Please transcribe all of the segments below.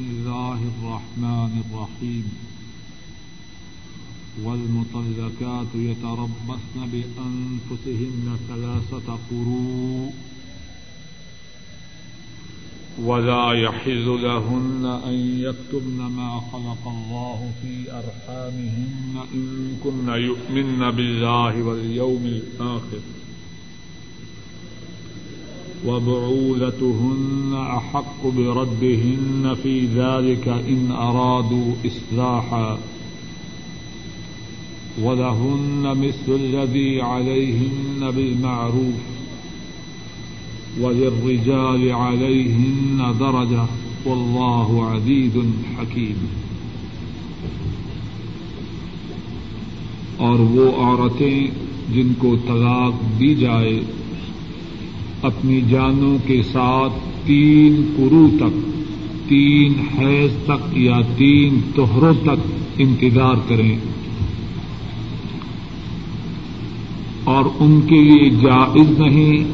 بسم الله الرحمن الرحيم. والمطلقات يتربصن بأنفسهن ثلاثة قروء. ولا يحل لهن أن يكتبن ما خلق الله في أرحامهن إن كن يؤمن بالله واليوم الآخر. وبعولتهن أحق بردهن في ذلك إن أرادوا إصلاحا ولهن مثل الذي عليهن بالمعروف وللرجال عليهن درجة والله عزيز حكيم اور وہ عورتیں جن کو طلاق دی جائے اپنی جانوں کے ساتھ تین قرو تک، تین حیض تک یا تین توہروں تک انتظار کریں۔ اور ان کے لیے جائز نہیں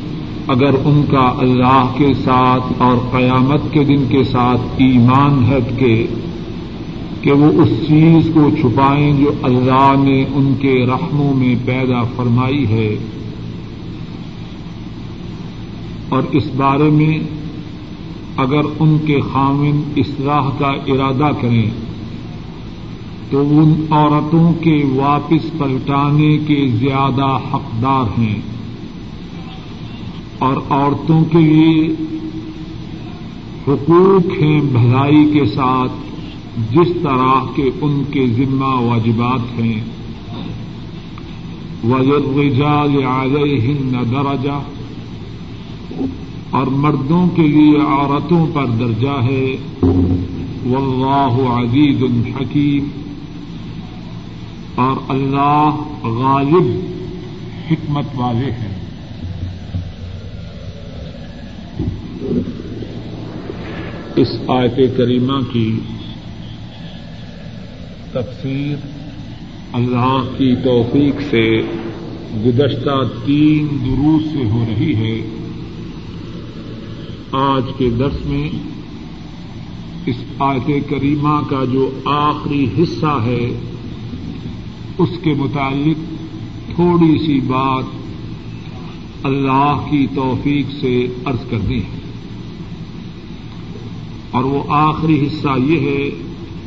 اگر ان کا اللہ کے ساتھ اور قیامت کے دن کے ساتھ ایمان ہے کہ کہ وہ اس چیز کو چھپائیں جو اللہ نے ان کے رحموں میں پیدا فرمائی ہے۔ اور اس بارے میں اگر ان کے خامن اصلاح کا ارادہ کریں، تو ان عورتوں کے واپس پلٹانے کے زیادہ حقدار ہیں۔ اور عورتوں کے لیے حقوق ہیں بھلائی کے ساتھ، جس طرح کے ان کے ذمہ واجبات ہیں۔ وزر رجال علیہن درجہ اور مردوں کے لیے عورتوں پر درجہ ہے۔ واللہ عزیز حکیم۔ اور اللہ غالب حکمت والے ہیں۔ اس آیت کریمہ کی تفسیر اللہ کی توفیق سے گزشتہ تین دروس سے ہو رہی ہے۔ آج کے درس میں اس آیت کریمہ کا جو آخری حصہ ہے، اس کے متعلق تھوڑی سی بات اللہ کی توفیق سے عرض کرنی ہے۔ اور وہ آخری حصہ یہ ہے،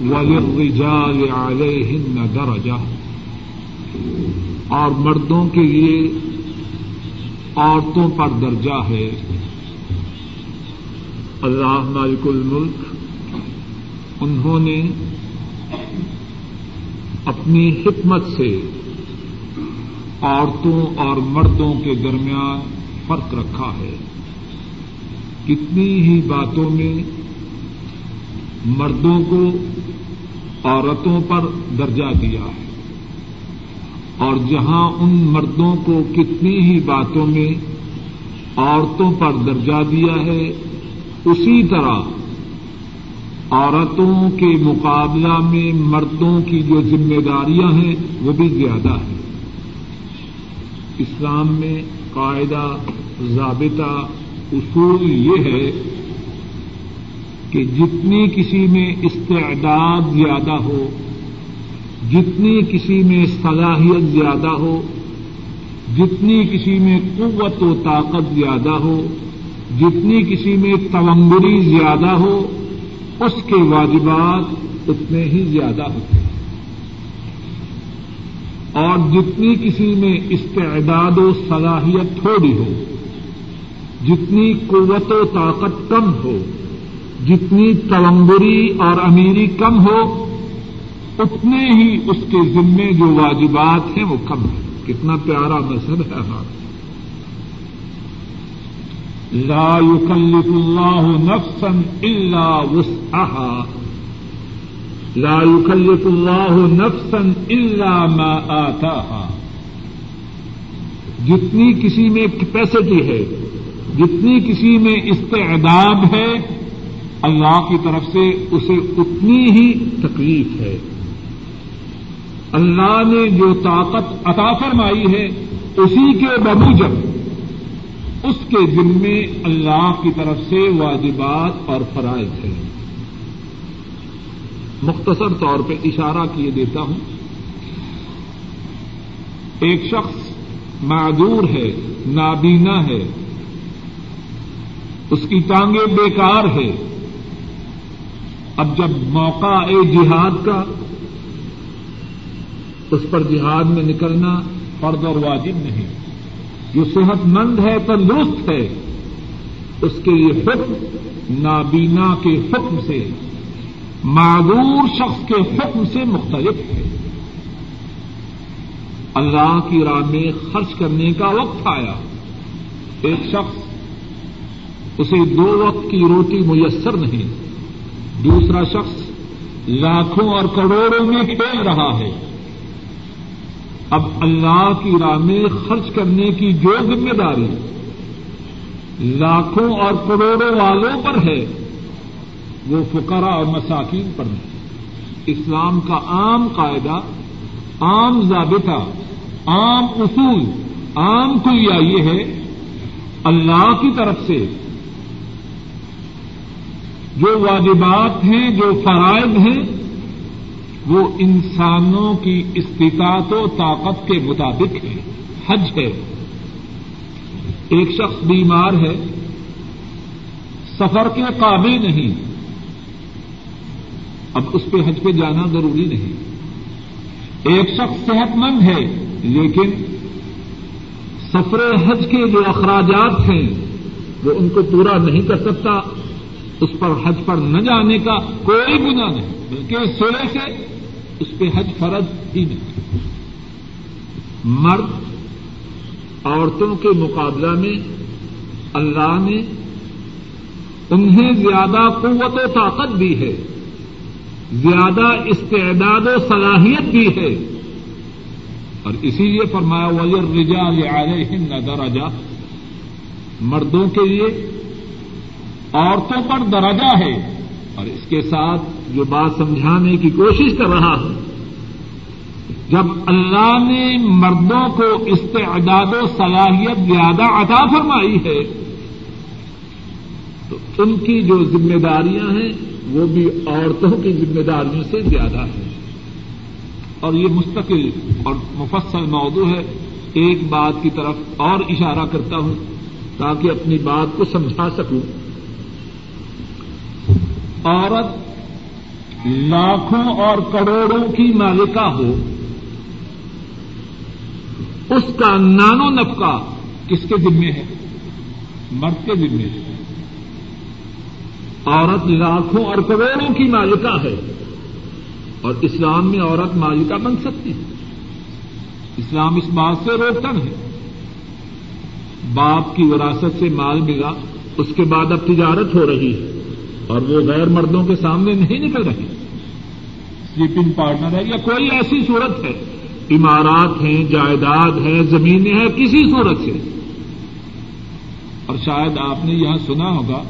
وَلِلرِّجَالِ عَلَيْهِنَّ دَرَجَةٌ۔ اور مردوں کے لیے عورتوں پر درجہ ہے۔ اللہ مالک الملک، انہوں نے اپنی حکمت سے عورتوں اور مردوں کے درمیان فرق رکھا ہے۔ کتنی ہی باتوں میں مردوں کو عورتوں پر درجہ دیا ہے، اور جہاں ان مردوں کو کتنی ہی باتوں میں عورتوں پر درجہ دیا ہے اسی طرح عورتوں کے مقابلہ میں مردوں کی جو ذمہ داریاں ہیں وہ بھی زیادہ ہیں۔ اسلام میں قاعدہ ضابطہ اصول یہ ہے کہ جتنی کسی میں استعداد زیادہ ہو، جتنی کسی میں صلاحیت زیادہ ہو، جتنی کسی میں قوت و طاقت زیادہ ہو جتنی کسی میں تونگری زیادہ ہو، اس کے واجبات اتنے ہی زیادہ ہوتے ہیں۔ اور جتنی کسی میں استعداد و صلاحیت تھوڑی ہو، جتنی قوت و طاقت کم ہو، جتنی تونگری اور امیری کم ہو، اتنے ہی اس کے ذمے جو واجبات ہیں وہ کم ہیں۔ کتنا پیارا مذہب ہے ہمارا۔ لا يكلف الله نفسا الا وسعها. لا يكلف الله نفسا الا ما آتاها. جتنی کسی میں کیپیسٹی ہے، جتنی کسی میں استعداد ہے، اللہ کی طرف سے اسے اتنی ہی تکلیف ہے۔ اللہ نے جو طاقت عطا فرمائی ہے، اسی کے بموجب اس کے ذمے اللہ کی طرف سے واجبات اور فرائض ہیں۔ مختصر طور پہ اشارہ کیے دیتا ہوں۔ ایک شخص معذور ہے، نابینا ہے۔ اس کی ٹانگیں بیکار ہے اب جب موقع اے جہاد کا، اس پر جہاد میں نکلنا فرد اور واجب نہیں۔ جو صحت مند ہے تندرست ہے، اس کے یہ حکم نابینا کے حکم سے، معذور شخص کے حکم سے مختلف ہے۔ اللہ کی راہ میں خرچ کرنے کا وقت آیا۔ ایک شخص اسے دو وقت کی روٹی میسر نہیں، دوسرا شخص لاکھوں اور کروڑوں میں کھیل رہا ہے۔ اب اللہ کی راہ میں خرچ کرنے کی جو ذمہ داری لاکھوں اور کروڑوں والوں پر ہے، وہ فقرا اور مساکین پر نہیں اسلام کا عام قاعدہ، عام ضابطہ، عام اصول، عام کلیا یہ ہے، اللہ کی طرف سے جو واجبات ہیں، جو فرائض ہیں وہ انسانوں کی استطاعت و طاقت کے مطابق ہے۔ حج ہے۔ ایک شخص بیمار ہے۔ سفر کے قابل نہیں۔ اب اس پہ حج پہ جانا ضروری نہیں۔ ایک شخص صحت مند ہے، لیکن سفر حج کے جو اخراجات ہیں، وہ ان کو پورا نہیں کر سکتا۔ اس پر حج پر نہ جانے کا کوئی گنا نہیں، بلکہ اس سے اس پہ حج فرض ہی نہیں۔ مرد عورتوں کے مقابلہ میں اللہ نے انہیں زیادہ قوت و طاقت دی ہے، زیادہ استعداد و صلاحیت دی ہے۔ اور اسی لیے فرمایا وزیر رجا آئے ہند درجہ مردوں کے لیے عورتوں پر درجہ ہے اور اس کے ساتھ جو بات سمجھانے کی کوشش کر رہا ہوں۔ جب اللہ نے مردوں کو استعداد و صلاحیت زیادہ عطا فرمائی ہے، تو ان کی جو ذمہ داریاں ہیں، وہ بھی عورتوں کی ذمہ داریوں سے زیادہ ہیں۔ اور یہ مستقل اور مفصل موضوع ہے۔ ایک بات کی طرف اور اشارہ کرتا ہوں تاکہ اپنی بات کو سمجھا سکوں۔ عورت لاکھوں اور کروڑوں کی مالکہ ہو، اس کا نانو نفقہ کس کے ذمے ہے؟ مرد کے ذمے ہے۔ عورت لاکھوں اور کروڑوں کی مالکہ ہے اور اسلام میں عورت مالکہ بن سکتی ہے۔ اسلام اس بات سے روکتا نہیں۔ باپ کی وراثت سے مال ملا، اس کے بعد اب تجارت ہو رہی ہے۔ اور وہ غیر مردوں کے سامنے نہیں نکل رہی سلیپنگ پارٹنر ہے یا کوئی ایسی صورت ہے۔ عمارات ہیں، جائیداد ہے زمینیں ہیں، کسی صورت سے۔ اور شاید آپ نے یہاں سنا ہوگا،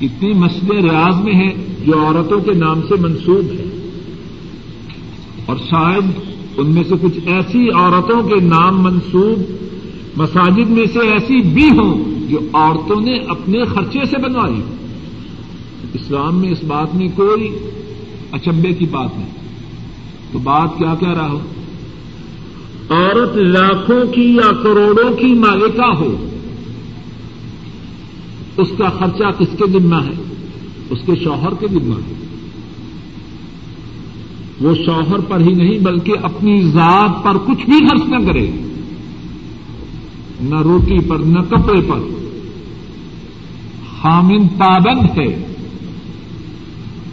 کتنی مسجد ریاض میں ہیں جو عورتوں کے نام سے منسوب ہے اور شاید ان میں سے کچھ ایسی عورتوں کے نام منسوب مساجد میں سے ایسی بھی ہوں جو عورتوں نے اپنے خرچے سے بنوائی۔ اسلام میں اس بات میں کوئی اچمبے کی بات نہیں۔ تو بات کیا کہہ رہا ہوں عورت لاکھوں کی یا کروڑوں کی مالکہ ہو، اس کا خرچہ کس کے ذمہ ہے؟ اس کے شوہر کے ذمہ ہے۔ وہ شوہر پر ہی نہیں، بلکہ اپنی ذات پر کچھ بھی خرچ نہ کرے۔ نہ روٹی پر، نہ کپڑے پر۔ خامن پابند ہے۔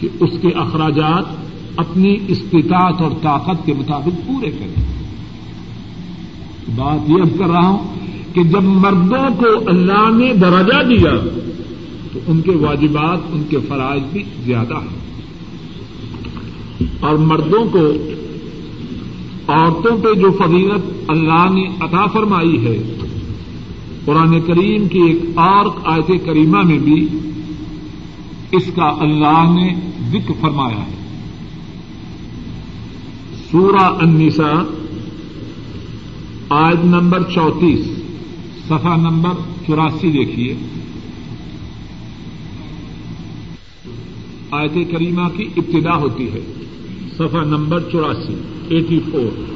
کہ اس کے اخراجات اپنی استطاعت اور طاقت کے مطابق پورے کریں۔ بات یہ اب کر رہا ہوں کہ جب مردوں کو اللہ نے درجہ دیا، تو ان کے واجبات، ان کے فرائض بھی زیادہ ہیں۔ اور مردوں کو عورتوں پہ جو فضیلت اللہ نے عطا فرمائی ہے، قرآن کریم کی ایک اور آیت کریمہ میں بھی اس کا اللہ نے ذکر فرمایا ہے۔ سورہ النساء، آیت نمبر چونتیس صفحہ نمبر چوراسی دیکھیے۔ آیت کریمہ کی ابتدا ہوتی ہے، صفحہ نمبر چوراسی، ایٹی فور۔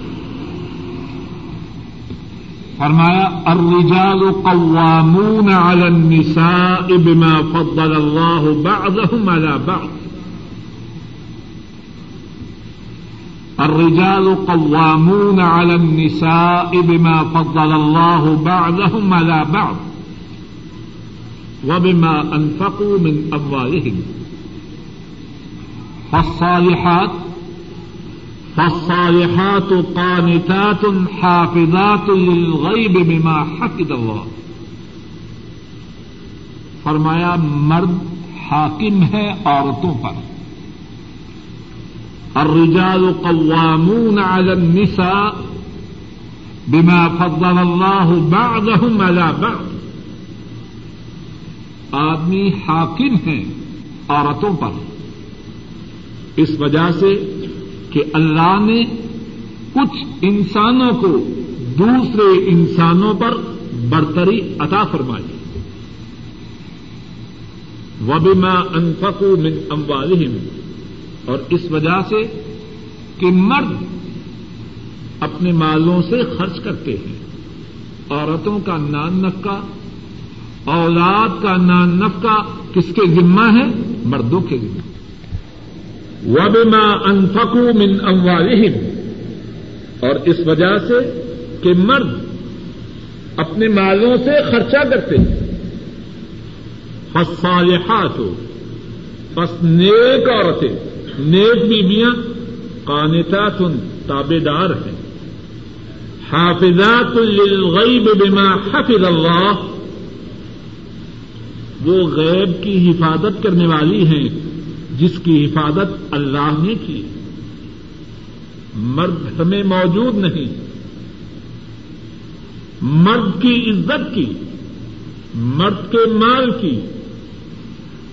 فرمایا، الرجال قوامون على النساء بما فضل الله بعضهم على بعض۔ الرجال قوامون على النساء بما فضل الله بعضهم على بعض وبما أنفقوا من أموالهم. فالصالحات فالصالحات قانتات حافظات للغيب بما حفظ الله. فرمایا، مرد حاکم ہے عورتوں پر۔ الرجال قوامون على النساء بما فضل الله بعضهم على بعض. آدمی حاکم ہیں عورتوں پر. اس وجہ سے کہ اللہ نے کچھ انسانوں کو دوسرے انسانوں پر برتری عطا فرمائی. وبما انفقوا من اموالهم اور اس وجہ سے کہ مرد اپنے مالوں سے خرچ کرتے ہیں۔ عورتوں کا نان نفقہ، اولاد کا نان نفقہ کس کے ذمہ ہے؟ مردوں کے ذمہ۔ وبما انفقوا من اموالهم اور اس وجہ سے کہ مرد اپنے مالوں سے خرچہ کرتے ہیں۔ فالصالحات، پس نیک عورتیں۔ نیک بیویاں قانتات تابے دار ہیں۔ حافظات للغیب بما حفظ اللہ۔ وہ غیب کی حفاظت کرنے والی ہیں جس کی حفاظت اللہ نے کی۔ مرد ہمیں موجود نہیں۔ مرد کی عزت کی۔ مرد کے مال کی۔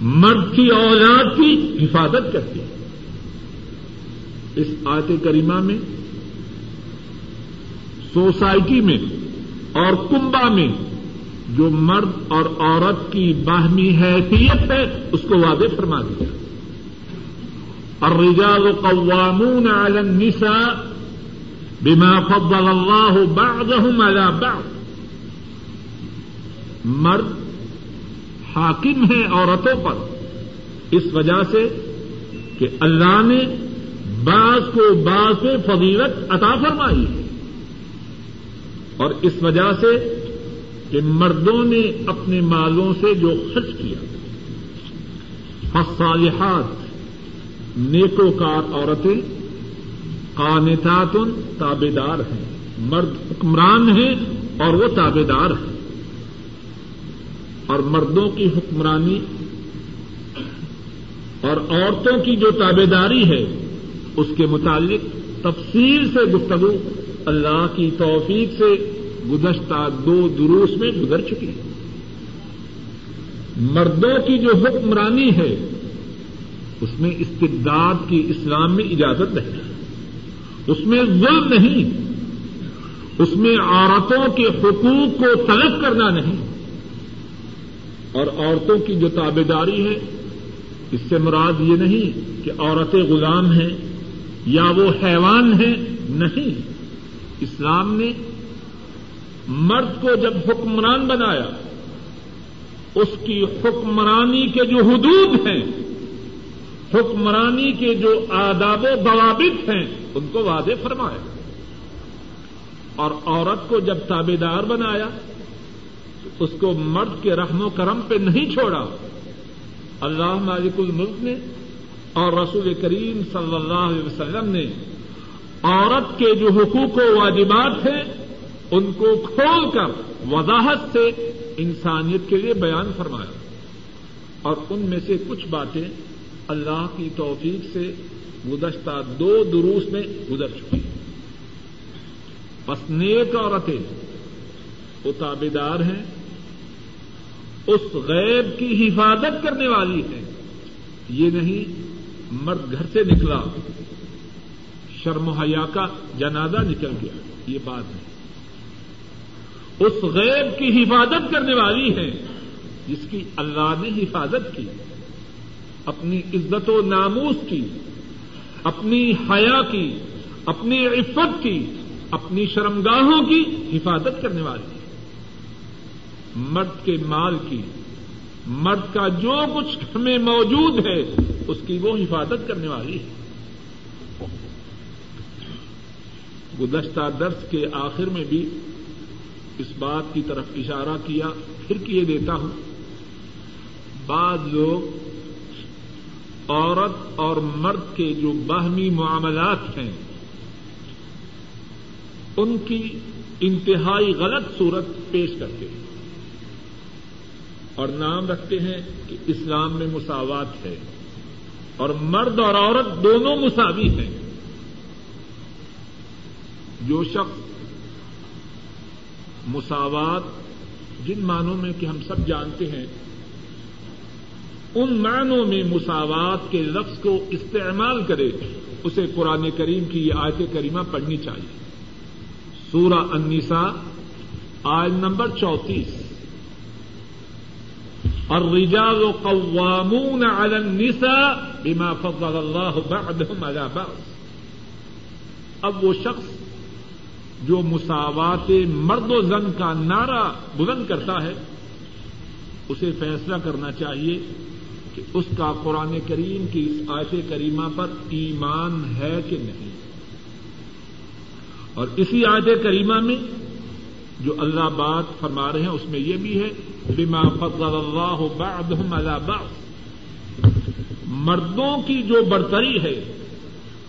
مرد کی اولاد کی حفاظت کرتی اس آیت کریمہ میں، سوسائٹی میں اور کنبا میں جو مرد اور عورت کی باہمی حیثیت ہے، اس کو واضح فرما دیا۔ الرجال قوامون على النساء بما فضل الله بعضهم على بعض۔ مرد حاکم ہے عورتوں پر، اس وجہ سے کہ اللہ نے بعض کو بعض سے فضیلت عطا فرمائی ہے۔ اور اس وجہ سے کہ مردوں نے اپنے مالوں سے جو خرچ کیا فصالحات نیکوکار عورتیں قانتات تابے دار ہیں۔ مرد حکمران ہیں اور وہ تابے دار ہیں۔ اور مردوں کی حکمرانی اور عورتوں کی جو تابے داری ہے اس کے متعلق تفصیل سے گفتگو اللہ کی توفیق سے گزشتہ دو دروس میں گزر چکی ہے۔ مردوں کی جو حکمرانی ہے، اس میں استداد کی اسلام میں اجازت نہیں۔ اس میں ظلم نہیں۔ اس میں عورتوں کے حقوق کو طلب کرنا نہیں۔ اور عورتوں کی جو تابے داری ہے، اس سے مراد یہ نہیں کہ عورتیں غلام ہیں۔ یا وہ حیوان ہیں؟ نہیں. اسلام نے مرد کو جب حکمران بنایا، اس کی حکمرانی کے جو حدود ہیں، حکمرانی کے جو آداب و ضوابط ہیں، ان کو واضح فرمایا۔ اور عورت کو جب تابے دار بنایا، اس کو مرد کے رحم و کرم پہ نہیں چھوڑا۔ اللہ مالک الملک نے اور رسول کریم صلی اللہ علیہ وسلم نے عورت کے جو حقوق و واجبات ہیں، ان کو کھول کر وضاحت سے انسانیت کے لیے بیان فرمایا۔ اور ان میں سے کچھ باتیں اللہ کی توفیق سے گزشتہ دو دروس میں گزر چکی۔ بس نیک عورتیں وہ دار ہیں، اس غیب کی حفاظت کرنے والی ہے یہ نہیں مرد گھر سے نکلا، شرم و حیا کا جنازہ نکل گیا۔ یہ بات نہیں اس غیب کی حفاظت کرنے والی ہے جس کی اللہ نے حفاظت کی۔ اپنی عزت و ناموس کی، اپنی حیا کی، اپنی عفت کی، اپنی شرمگاہوں کی حفاظت کرنے والی ہے مرد کے مال کی مرد کا جو کچھ ہمیں موجود ہے، اس کی وہ حفاظت کرنے والی ہے۔ گزشتہ درس کے آخر میں بھی اس بات کی طرف اشارہ کیا، پھر کیے دیتا ہوں۔ بعض لوگ عورت اور مرد کے جو باہمی معاملات ہیں، ان کی انتہائی غلط صورت پیش کرتے ہیں۔ اور نام رکھتے ہیں کہ اسلام میں مساوات ہے اور مرد اور عورت دونوں مساوی ہیں۔ جو شخص مساوات جن معنوں میں کہ ہم سب جانتے ہیں، ان معنوں میں مساوات کے لفظ کو استعمال کرے، اسے قرآن کریم کی یہ آیت کریمہ پڑھنی چاہیے۔ سورہ النساء آج نمبر چونتیس۔ اور رجال قوامون على النساء بما فضل اللہ بعضهم على بعض. اب وہ شخص جو مساوات مرد و زن کا نعرہ بلند کرتا ہے، اسے فیصلہ کرنا چاہیے کہ اس کا قرآن کریم کی اس آیت کریمہ پر ایمان ہے کہ نہیں۔ اور اسی آیت کریمہ میں جو اللہ بات فرما رہے ہیں اس میں یہ بھی ہے، بما فضل اللہ بعضهم على بعض۔ مردوں کی جو برتری ہے،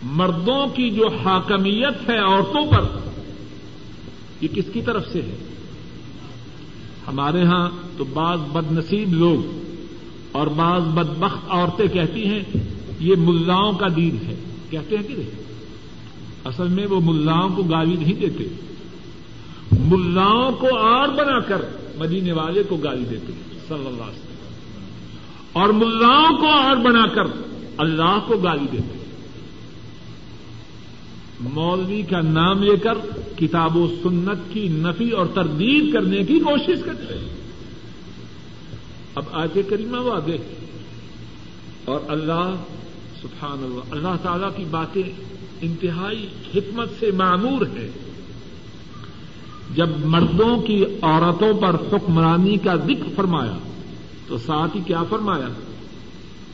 مردوں کی جو حاکمیت ہے عورتوں پر، یہ کس کی طرف سے ہے؟ ہمارے ہاں تو بعض بد نصیب لوگ اور بعض بدبخت عورتیں کہتی ہیں، یہ ملاؤں کا دین ہے۔ کہتے ہیں کہ نہیں؟ اصل میں وہ ملاؤں کو گالی نہیں دیتے۔ ملاؤں کو آر بنا کر مدینے والے کو گالی دیتے ہیں، صلی اللہ علیہ وسلم۔ اور ملاؤں کو آر بنا کر اللہ کو گالی دیتے ہیں۔ مولوی کا نام لے کر کتاب و سنت کی نفی اور تردید کرنے کی کوشش کرتے ہیں۔ اب آج کریمہ واضح اور اللہ، سبحان اللہ اللہ تعالی کی باتیں انتہائی حکمت سے معمور ہے جب مردوں کی عورتوں پر حکمرانی کا ذکر فرمایا، تو ساتھ ہی کیا فرمایا؟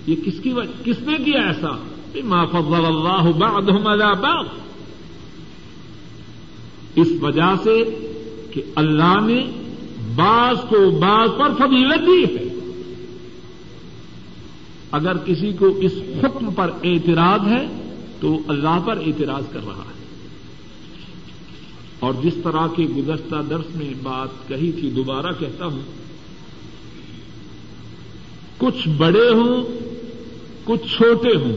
یہ کس کی وجہ، کس نے کیا ایسا؟ ما فضل اللہ بعضهم على بعض۔ اس وجہ سے کہ اللہ نے بعض کو بعض پر فضیلت دی ہے۔ اگر کسی کو اس حکم پر اعتراض ہے، تو اللہ پر اعتراض کر رہا ہے۔ اور جس طرح کے گزشتہ درس میں بات کہی تھی، دوبارہ کہتا ہوں، کچھ بڑے ہوں، کچھ چھوٹے ہوں،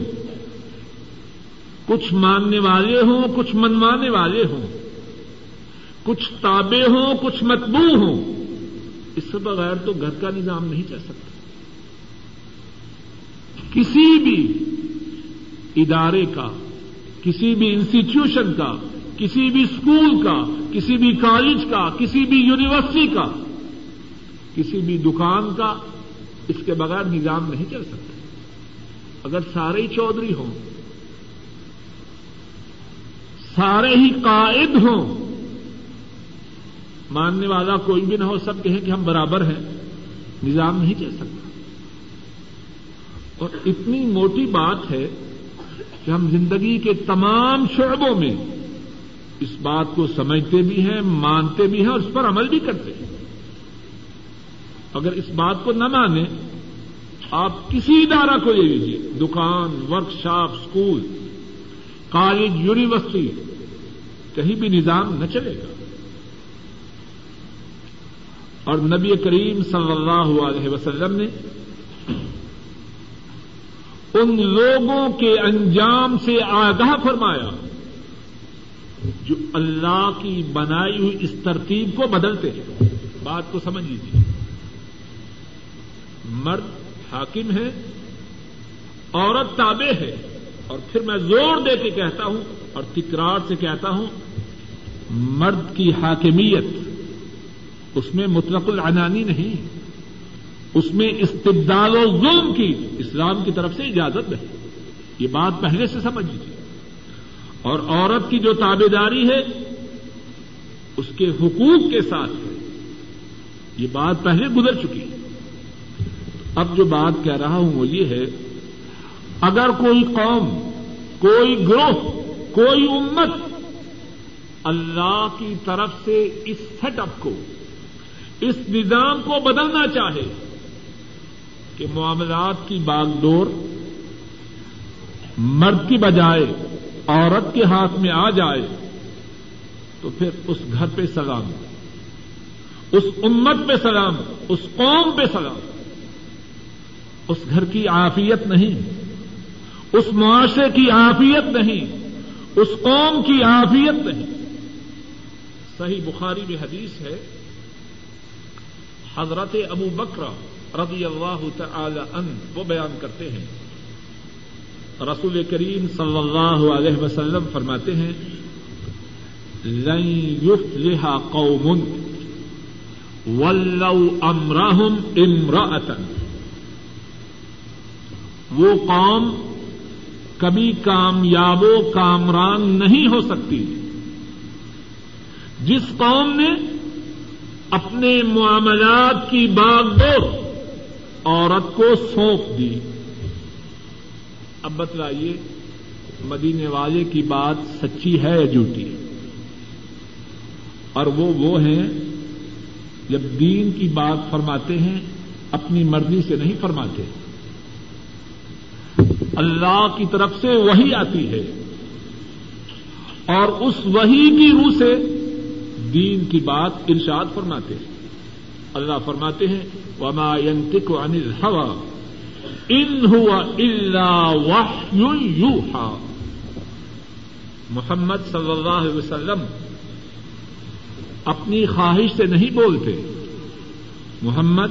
کچھ ماننے والے ہوں، کچھ منوانے والے ہوں، کچھ تابے ہوں، کچھ متبو ہوں، اس سے بغیر تو گھر کا نظام نہیں چل سکتا۔ کسی بھی ادارے کا، کسی بھی انسٹیٹیوشن کا کسی بھی اسکول کا، کسی بھی کالج کا، کسی بھی یونیورسٹی کا، کسی بھی دکان کا اس کے بغیر نظام نہیں چل سکتا۔ اگر سارے ہی چودھری ہوں، سارے ہی قائد ہوں، ماننے والا کوئی بھی نہ ہو، سب کہیں کہ ہم برابر ہیں، نظام نہیں چل سکتا۔ اور اتنی موٹی بات ہے کہ ہم زندگی کے تمام شعبوں میں اس بات کو سمجھتے بھی ہیں، مانتے بھی ہیں اور اس پر عمل بھی کرتے ہیں۔ اگر اس بات کو نہ مانیں، آپ کسی ادارہ کو لے لیجیے دکان work shop school college, university, کہیں بھی نظام نہ چلے گا۔ اور نبی کریم صلی اللہ علیہ وسلم نے ان لوگوں کے انجام سے آگاہ فرمایا۔ جو اللہ کی بنائی ہوئی اس ترتیب کو بدلتے ہیں۔ بات کو سمجھ لیجیے مرد حاکم ہے، عورت تابع ہے۔ اور پھر میں زور دے کے کہتا ہوں اور تکرار سے کہتا ہوں، مرد کی حاکمیت اس میں مطلق العنانی نہیں، اس میں استبدال و ظلم کی اسلام کی طرف سے اجازت نہیں۔ یہ بات پہلے سے سمجھ لیجیے اور عورت کی جو تابے داری ہے، اس کے حقوق کے ساتھ ہے۔ یہ بات پہلے گزر چکی۔ ہے اب جو بات کہہ رہا ہوں وہ یہ ہے، اگر کوئی قوم، کوئی گروہ، کوئی امت اللہ کی طرف سے اس سیٹ اپ کو، اس نظام کو بدلنا چاہے کہ معاملات کی باغ ڈور مرد کی بجائے عورت کے ہاتھ میں آ جائے تو پھر اس گھر پہ سلام اس امت پہ سلام اس قوم پہ سلام اس گھر کی آفیت نہیں۔ اس معاشرے کی آفیت نہیں۔ اس قوم کی آفیت نہیں۔ صحیح بخاری میں حدیث ہے، حضرت ابو بکرا رضی اللہ تعالی عنہ وہ بیان کرتے ہیں۔ رسول کریم صلی اللہ علیہ وسلم فرماتے ہیں، لن يفلح قوم ولو امرهم امرأة وہ قوم کبھی کامیاب و کامران نہیں ہو سکتی۔ جس قوم نے اپنے معاملات کی باغ دور، عورت کو سونپ دی۔ اب بتلائیے، مدینے والے کی بات سچی ہے یا جھوٹی؟ اور وہ وہ ہیں جب دین کی بات فرماتے ہیں، اپنی مرضی سے نہیں فرماتے۔ اللہ کی طرف سے وہی آتی ہے۔ اور اس وہی کی روح سے دین کی بات ارشاد فرماتے ہیں۔ اللہ فرماتے ہیں، وما ينطق عن الهوى ان ہوا اللہ یوحا محمد صلی اللہ علیہ وسلم اپنی خواہش سے نہیں بولتے. محمد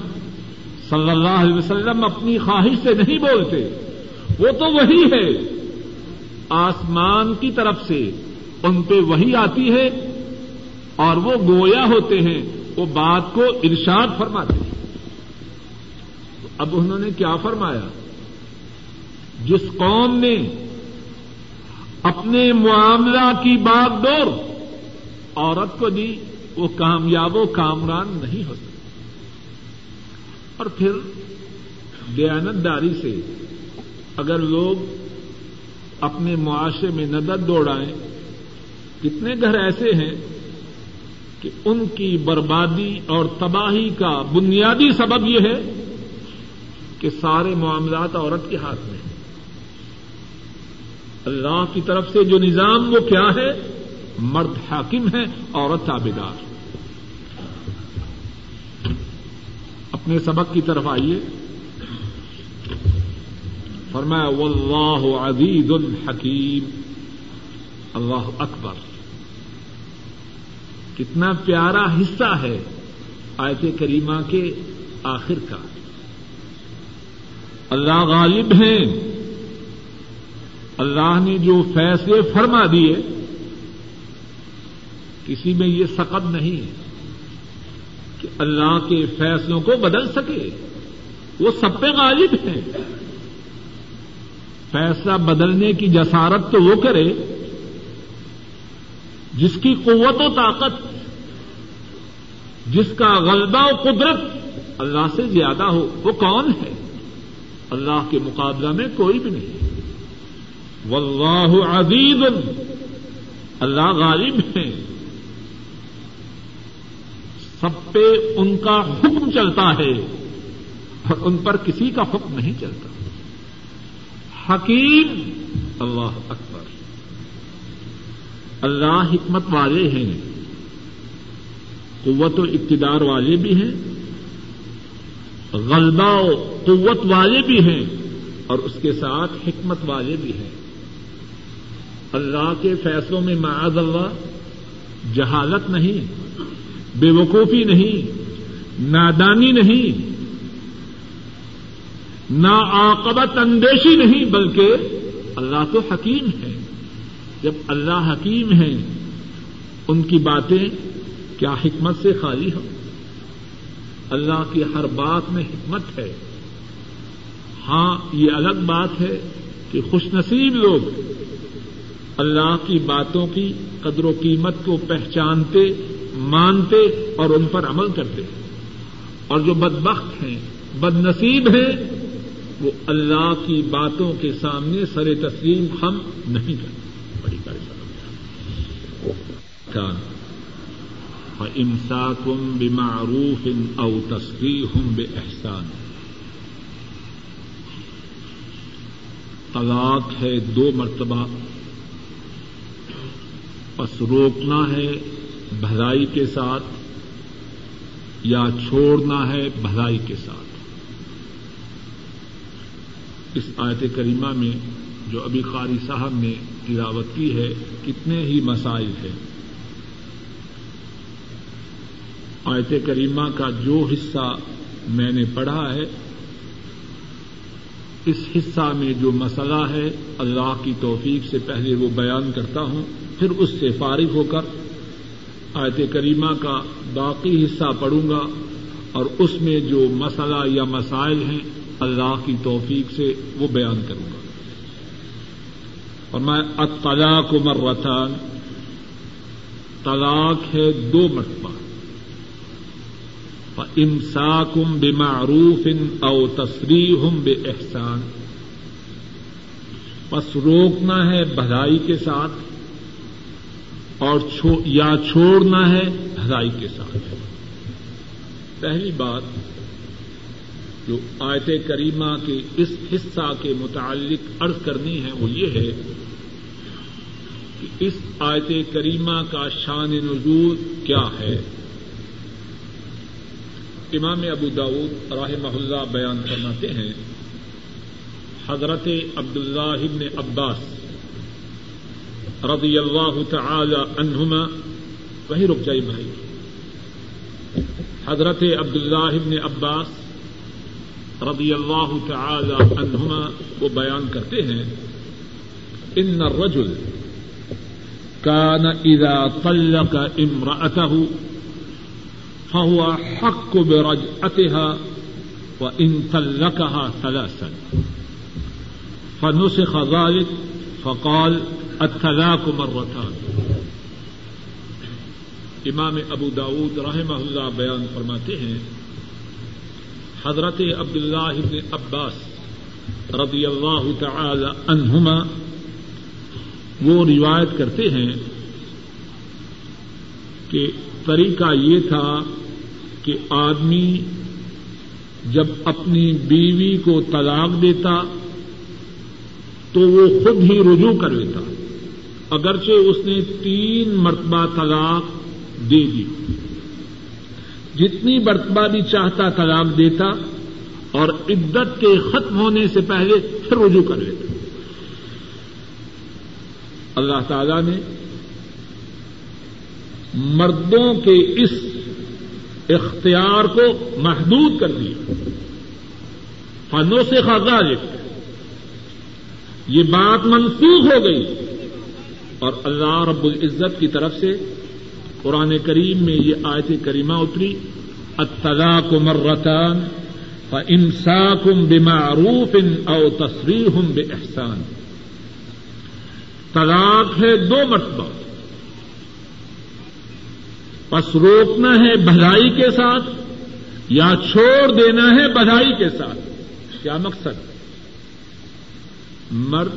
صلی اللہ علیہ وسلم اپنی خواہش سے نہیں بولتے. وہ تو وہی ہے. آسمان کی طرف سے ان پہ وہی آتی ہے اور وہ گویا ہوتے ہیں. وہ بات کو ارشاد فرماتے ہیں. اب انہوں نے کیا فرمایا؟ جس قوم نے اپنے معاملہ کی بات ڈور عورت کو دی، وہ کامیاب و کامران نہیں ہو اور پھر دیانت داری سے اگر لوگ اپنے معاشرے میں ندر دوڑائیں، کتنے گھر ایسے ہیں کہ ان کی بربادی اور تباہی کا بنیادی سبب یہ ہے کہ سارے معاملات عورت کے ہاتھ میں ہیں۔ اللہ کی طرف سے جو نظام وہ کیا ہے؟ مرد حاکم ہے عورت تابیدار اپنے سبق کی طرف آئیے۔ فرمایا، واللہ عزیز الحکیم اللہ اکبر۔ کتنا پیارا حصہ ہے آیت کریمہ کے آخر کا۔ اللہ غالب ہیں اللہ نے جو فیصلے فرما دیے، کسی میں یہ سقط نہیں ہے کہ اللہ کے فیصلوں کو بدل سکے۔ وہ سب پہ غالب ہیں۔ فیصلہ بدلنے کی جسارت تو وہ کرے جس کی قوت و طاقت، جس کا غلبہ و قدرت اللہ سے زیادہ ہو، وہ کون ہے؟ اللہ کے مقابلہ میں کوئی بھی نہیں۔ واللہ عزیز۔ اللہ غالب ہے۔ سب پہ ان کا حکم چلتا ہے اور ان پر کسی کا حکم نہیں چلتا۔ حکیم۔ اللہ اکبر۔ اللہ حکمت والے ہیں۔ قوت و اقتدار والے بھی ہیں۔ غلبہ و قوت والے بھی ہیں اور اس کے ساتھ حکمت والے بھی ہیں۔ اللہ کے فیصلوں میں معاذ اللہ جہالت نہیں، بے وقوفی نہیں، نادانی نہیں، نا عاقبت اندیشی نہیں، بلکہ اللہ تو حکیم ہے۔ جب اللہ حکیم ہے ان کی باتیں کیا حکمت سے خالی ہو اللہ کی ہر بات میں حکمت ہے۔ ہاں یہ الگ بات ہے کہ خوش نصیب لوگ اللہ کی باتوں کی قدر و قیمت کو پہچانتے، مانتے اور ان پر عمل کرتے۔ اور جو بدبخت ہیں بد نصیب ہیں، وہ اللہ کی باتوں کے سامنے سر تسلیم ہم نہیں کرتے۔ بڑی پریشانی امسا کم بمعروف او تصریح بے احسان طلاق ہے دو مرتبہ۔ پس روکنا ہے بھلائی کے ساتھ یا چھوڑنا ہے بھلائی کے ساتھ۔ اس آیت کریمہ میں جو ابھی قاری صاحب نے تلاوت کی ہے، کتنے ہی مسائل ہیں۔ آیت کریمہ کا جو حصہ میں نے پڑھا ہے، اس حصہ میں جو مسئلہ ہے، اللہ کی توفیق سے پہلے وہ بیان کرتا ہوں، پھر اس سے فارغ ہو کر آیت کریمہ کا باقی حصہ پڑھوں گا اور اس میں جو مسئلہ یا مسائل ہیں، اللہ کی توفیق سے وہ بیان کروں گا۔ اور میں اطلاق مرتان، طلاق ہے دو مرتبہ۔ امسا کم بے معروف او تصریح بے احسان بس روکنا ہے بھلائی کے ساتھ اور یا چھوڑنا ہے بھلائی کے ساتھ۔ پہلی بات جو آیت کریمہ کے اس حصہ کے متعلق عرض کرنی ہے وہ یہ ہے کہ اس آیت کریمہ کا شان نزول کیا ہے۔ امام ابو داود راہ محلہ بیان فرماتے ہیں، حضرت عبد اللہ ابن عباس رضی اللہ تعالی عنہما، وہی رک جائی بھائی حضرت عبد اللہ ابن عباس رضی اللہ تعالی عنہما وہ بیان کرتے ہیں، ان الرجل كان اذا طلق امرأته فهو حق برجعتها وإن طلقها ثلاثا. فنسخ ذلك فقال الطلاق مرتان. امام ابو داود رحمہ اللہ بیان فرماتے ہیں، حضرت عبد اللہ عباس رضی اللہ تعالی عنہما وہ روایت کرتے ہیں کہ طریقہ یہ تھا کہ آدمی جب اپنی بیوی کو طلاق دیتا تو وہ خود ہی رجوع کر لیتا، اگرچہ اس نے تین مرتبہ طلاق دے دی۔ جتنی مرتبہ بھی چاہتا طلاق دیتا اور عدت کے ختم ہونے سے پہلے پھر رجوع کر لیتا۔ اللہ تعالی نے مردوں کے اس اختیار کو محدود کر دیا۔ فنوں سے خاص یہ۔ بات منسوخ ہو گئی۔ اور اللہ رب العزت کی طرف سے قرآن کریم میں یہ آیت کریمہ اتری اطلاق مرتان انسا کم بمعروف او تصریح بے احسان طلاق ہے دو مرتبہ۔ بس روکنا ہے بھلائی کے ساتھ یا چھوڑ دینا ہے بدھائی کے ساتھ؟ کیا مقصد؟ مرد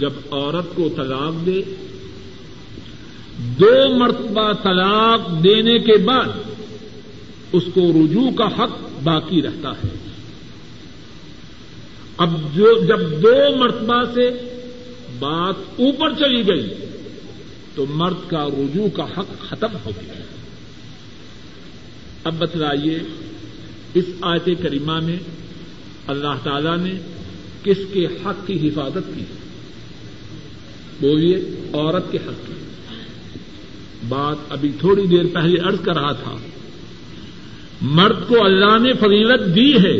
جب عورت کو طلاق دے، دو مرتبہ طلاق دینے کے بعد اس کو رجوع کا حق باقی رہتا ہے۔ اب جو جب دو مرتبہ سے بات اوپر چلی گئی تو مرد کا رجوع کا حق ختم ہو گیا۔ اب بتلائیے، اس آیت کریمہ میں اللہ تعالی نے کس کے حق کی حفاظت کی؟ بولیے، عورت کے حق کی۔ بات ابھی تھوڑی دیر پہلے ارض کر رہا تھا۔ مرد کو اللہ نے فضیلت دی ہے،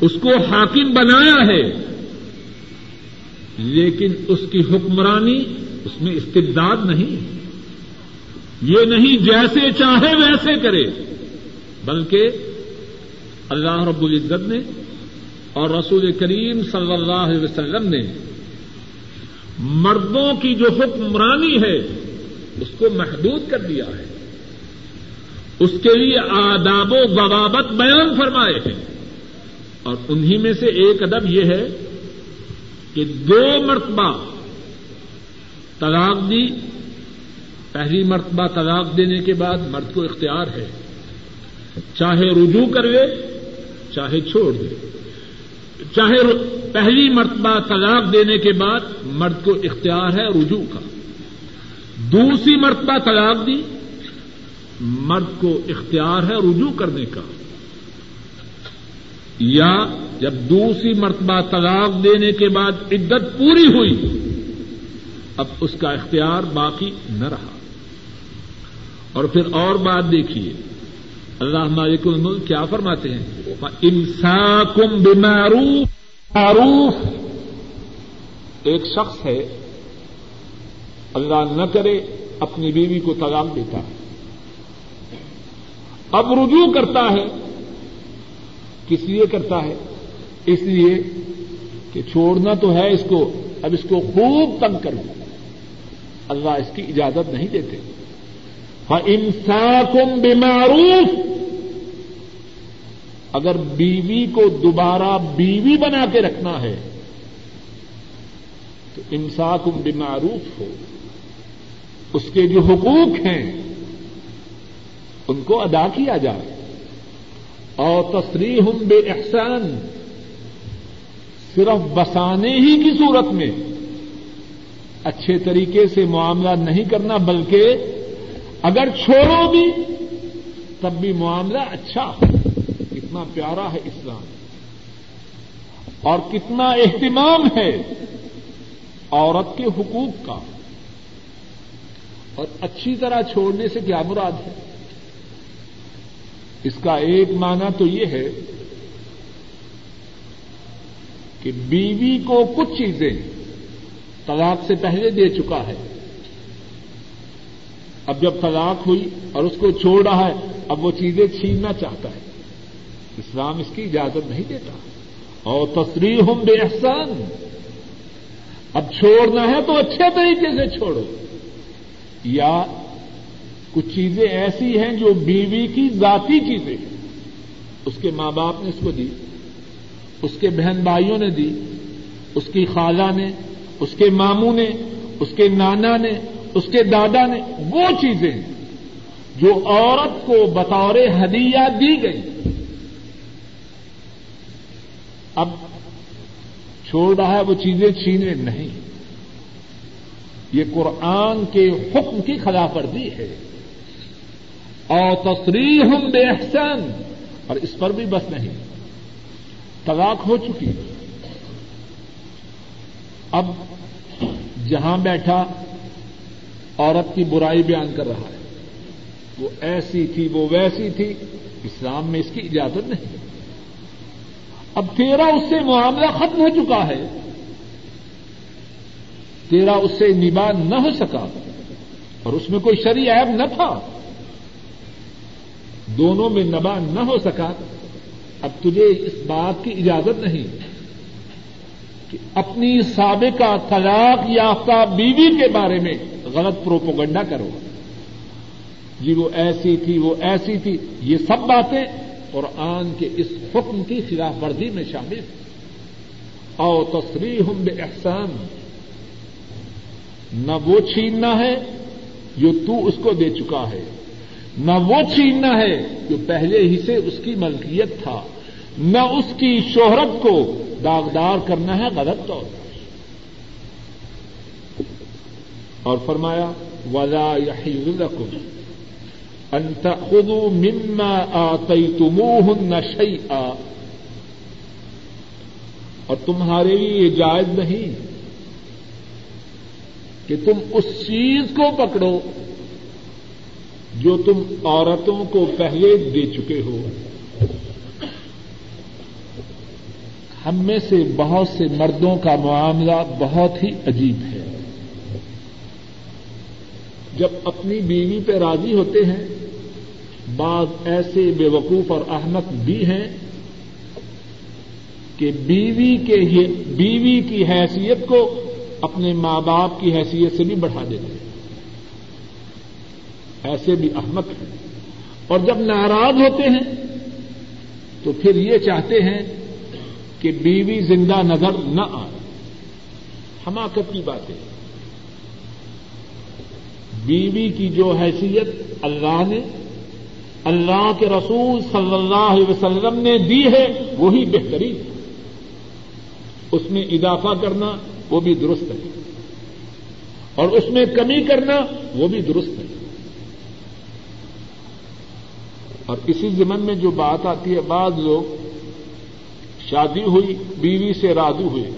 اس کو حاکم بنایا ہے، لیکن اس کی حکمرانی اس میں استداد نہیں۔ یہ نہیں جیسے چاہے ویسے کرے، بلکہ اللہ رب العزت نے اور رسول کریم صلی اللہ علیہ وسلم نے مردوں کی جو حکمرانی ہے، اس کو محدود کر دیا ہے۔ اس کے لیے آداب و ضوابط بیان فرمائے ہیں۔ اور انہی میں سے ایک ادب یہ ہے کہ دو مرتبہ طلاق دی پہلی مرتبہ طلاق دینے کے بعد مرد کو اختیار ہے۔ چاہے رجوع کر لے چاہے چھوڑ دے۔ چاہے پہلی مرتبہ طلاق دینے کے بعد مرد کو اختیار ہے رجوع کا۔ دوسری مرتبہ طلاق دی، مرد کو اختیار ہے رجوع کرنے کا۔ یا جب دوسری مرتبہ طلاق دینے کے بعد عدت پوری ہوئی، اب اس کا اختیار باقی نہ رہا۔ اور پھر اور بات دیکھیے۔ اللہ مالک الملک کیا فرماتے ہیں؟ انسا کم بیماروف معروف۔ ایک شخص ہے اللہ نہ کرے اپنی بیوی کو طلاق دیتا ہے۔ اب رجوع کرتا ہے۔ کس لیے کرتا ہے؟ اس لیے کہ چھوڑنا تو ہے اس کو اب اس کو خوب تنگ کروں اللہ اس کی اجازت نہیں دیتے۔ انساکم بیماروف اگر بیوی کو دوبارہ بیوی بنا کے رکھنا ہے، تو انساکم بیماروف ہو۔ اس کے جو حقوق ہیں، ان کو ادا کیا جائے۔ اور تصریح بے احسان صرف بسانے ہی کی صورت میں اچھے طریقے سے معاملہ نہیں کرنا، بلکہ اگر چھوڑو بھی، تب بھی معاملہ اچھا ہو۔ کتنا پیارا ہے اسلام۔ اور کتنا اہتمام ہے عورت کے حقوق کا۔ اور اچھی طرح چھوڑنے سے کیا مراد ہے؟ اس کا ایک معنی تو یہ ہے کہ بیوی کو کچھ چیزیں طلاق سے پہلے دے چکا ہے۔ اب جب طلاق ہوئی اور اس کو چھوڑ رہا ہے، اب وہ چیزیں چھیننا چاہتا ہے۔ اسلام اس کی اجازت نہیں دیتا۔ اور تصریح ہوں بے احسان اب چھوڑنا ہے تو اچھے طریقے سے چھوڑو۔ یا کچھ چیزیں ایسی ہیں جو بیوی کی ذاتی چیزیں ہیں۔ اس کے ماں باپ نے اس کو دی، اس کے بہن بھائیوں نے دی، اس کی خالہ نے، اس کے ماموں نے، اس کے نانا نے اس کے دادا نے وہ چیزیں جو عورت کو بطور ہدیہ دی گئی۔ اب چھوڑ رہا ہے وہ چیزیں چھینے نہیں۔ یہ قرآن کے حکم کی خلاف ورزی ہے۔ اور تصریح بے احسان۔ اور اس پر بھی بس نہیں۔ طلاق ہو چکی۔ اب جہاں بیٹھا عورت کی برائی بیان کر رہا ہے۔ وہ ایسی تھی، وہ ویسی تھی۔ اسلام میں اس کی اجازت نہیں۔ اب تیرا اس سے معاملہ ختم ہو چکا ہے۔ تیرا اس سے نباہ نہ ہو سکا۔ اور اس میں کوئی شری عیب نہ تھا۔ دونوں میں نبا نہ ہو سکا۔ اب تجھے اس بات کی اجازت نہیں کہ اپنی سابقہ طلاق یافتہ بیوی کے بارے میں غلط پروپوگنڈا کرو۔ جی وہ ایسی تھی، وہ ایسی تھی، یہ سب باتیں قرآن کے اس حکم کی خلاف ورزی میں شامل او تصریح ہم بے احسان نہ وہ چھیننا ہے جو تو اس کو دے چکا ہے، نہ وہ چھیننا ہے جو پہلے ہی سے اس کی ملکیت تھا، نہ اس کی شہرت کو داغدار کرنا ہے غلط طور پر اور فرمایا، ولا يحل انت خدو مما آتيتموهن شيئا. اور تمہارے لیے یہ جائز نہیں کہ تم اس چیز کو پکڑو جو تم عورتوں کو پہلے دے چکے ہو۔ ہم میں سے بہت سے مردوں کا معاملہ بہت ہی عجیب ہے۔ جب اپنی بیوی پہ راضی ہوتے ہیں، بعض ایسے بے وقوف اور احمد بھی ہیں کہ بیوی کے بیوی کی حیثیت کو اپنے ماں باپ کی حیثیت سے بھی بڑھا دیتے ہیں۔ ایسے بھی احمد ہیں۔ اور جب ناراض ہوتے ہیں، تو پھر یہ چاہتے ہیں کہ بیوی زندہ نظر نہ آئے۔ حماقت کی بات ہے۔ بیوی کی جو حیثیت اللہ نے، اللہ کے رسول صلی اللہ علیہ وسلم نے دی ہے، وہی بہترین ہے۔ اس میں اضافہ کرنا، وہ بھی درست ہے۔ اور اس میں کمی کرنا، وہ بھی درست ہے۔ اور اسی زمن میں جو بات آتی ہے، بعض لوگ شادی ہوئی، بیوی سے رادو ہوئے۔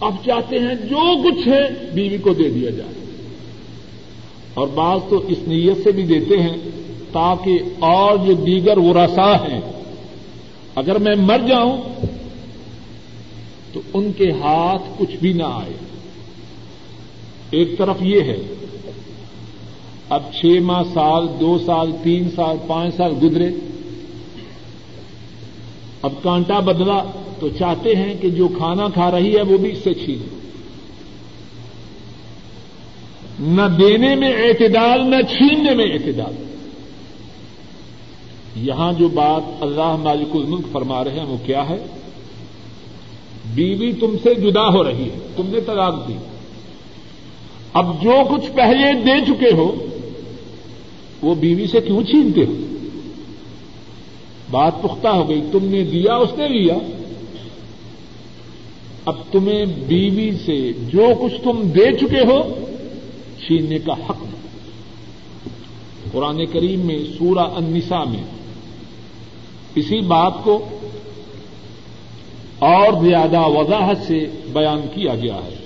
اب چاہتے ہیں جو کچھ ہے، بیوی کو دے دیا جائے۔ اور بعض تو اس نیت سے بھی دیتے ہیں تاکہ اور جو دیگر ورسا ہیں، اگر میں مر جاؤں تو ان کے ہاتھ کچھ بھی نہ آئے۔ ایک طرف یہ ہے، اب چھ ماہ سال، دو سال، تین سال، پانچ سال گزرے، اب کانٹا بدلا تو چاہتے ہیں کہ جو کھانا کھا رہی ہے وہ بھی اس سے چھین نہ دینے میں اعتدال، نہ چھیننے میں اعتدال۔ یہاں جو بات اللہ مالک الملک فرما رہے ہیں وہ کیا ہے؟ بیوی تم سے جدا ہو رہی ہے، تم نے طلاق دی۔ اب جو کچھ پہلے دے چکے ہو، وہ بیوی سے کیوں چھینتے ہو؟ بات پختہ ہو گئی، تم نے دیا، اس نے لیا۔ اب تمہیں بیوی سے جو کچھ تم دے چکے ہو چھیننے کا حق نہیں قرآن کریم میں سورہ النساء میں اسی بات کو اور زیادہ وضاحت سے بیان کیا گیا ہے۔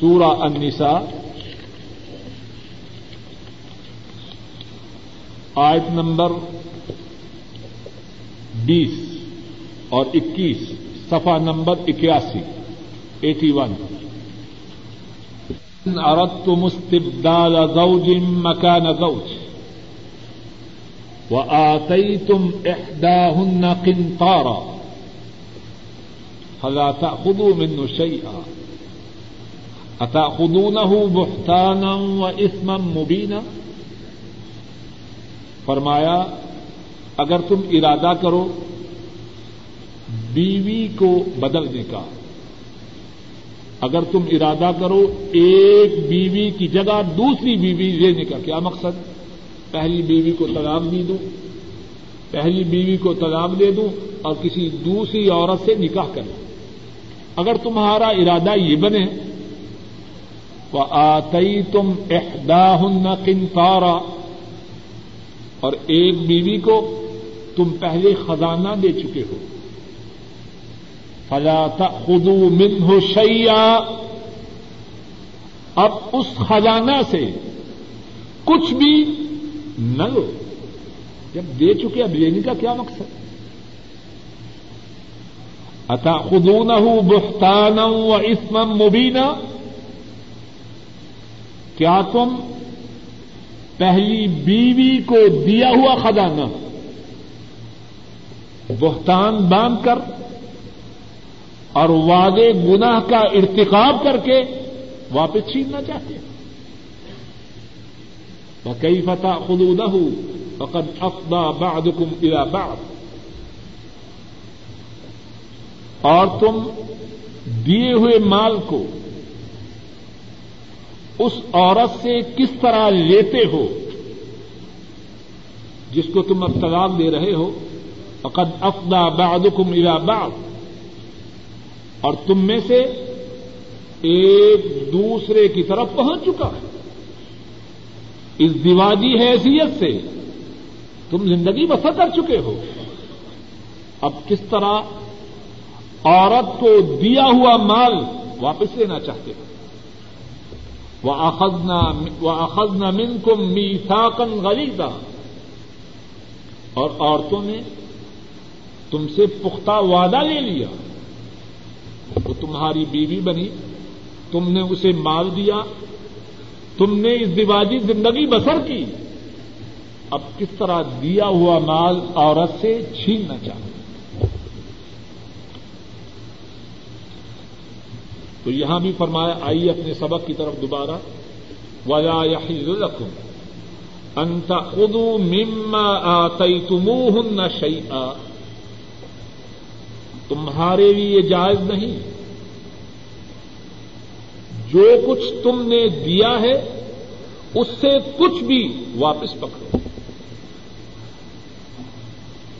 سورہ النساء آیت نمبر بیس اور اکیس، صفحہ نمبر اکیاسی، ایٹی ون۔ اردتم استبدال زوج مكان زوج وآتيتم إحداهن قنطارا فلا تأخذوا منه شيئا أتأخذونه بهتانا وإثما مبينا فرمایا، اگر تم ارادہ کرو بیوی کو بدلنے کا اگر تم ارادہ کرو ایک بیوی کی جگہ دوسری بیوی لینے کا کیا مقصد؟ پہلی بیوی کو طلاق دی دوں، پہلی بیوی کو طلاق دے دوں اور کسی دوسری عورت سے نکاح کروں۔ اگر تمہارا ارادہ یہ بنے وہ آتی تم احداہ کنتارا اور ایک بیوی کو تم پہلے خزانہ دے چکے ہو۔ فلا خدو من ہو شیا اب اس خزانہ سے کچھ بھی نہ لو۔ جب دے چکے اب لینے کا کیا مقصد؟ اتا خدون بختان و اسمم مبینہ کیا تم پہلی بیوی کو دیا ہوا خزانہ بہتان باندھ کر اور وعدے گناہ کا ارتقاب کر کے واپس چھیننا چاہتے ہیں۔ کئی فتح خدود فقد افدا بعدكم الى بعد اور تم دیے ہوئے مال کو اس عورت سے کس طرح لیتے ہو؟ جس کو تم اب طلاق دے رہے ہو؟ فقد افدا بعدكم الى بعد اور تم میں سے ایک دوسرے کی طرف پہنچ چکا ہے۔ اس دیواجی حیثیت سے تم زندگی بسر کر چکے ہو۔ اب کس طرح عورت کو دیا ہوا مال واپس لینا چاہتے ہیں وہ اخذنا من کو میساکن غلیظا اور عورتوں نے تم سے پختہ وعدہ لے لیا۔ وہ تمہاری بیوی بنی، تم نے اسے مال دیا، تم نے اس دیواجی زندگی بسر کی۔ اب کس طرح دیا ہوا مال عورت سے چھیننا چاہتے تو یہاں بھی فرمایا، آئیے اپنے سبق کی طرف دوبارہ۔ ولا رکھوں انت خدو مما آئی تمہ نہ تمہارے لیے یہ جائز نہیں۔ جو کچھ تم نے دیا ہے، اس سے کچھ بھی واپس پکڑو۔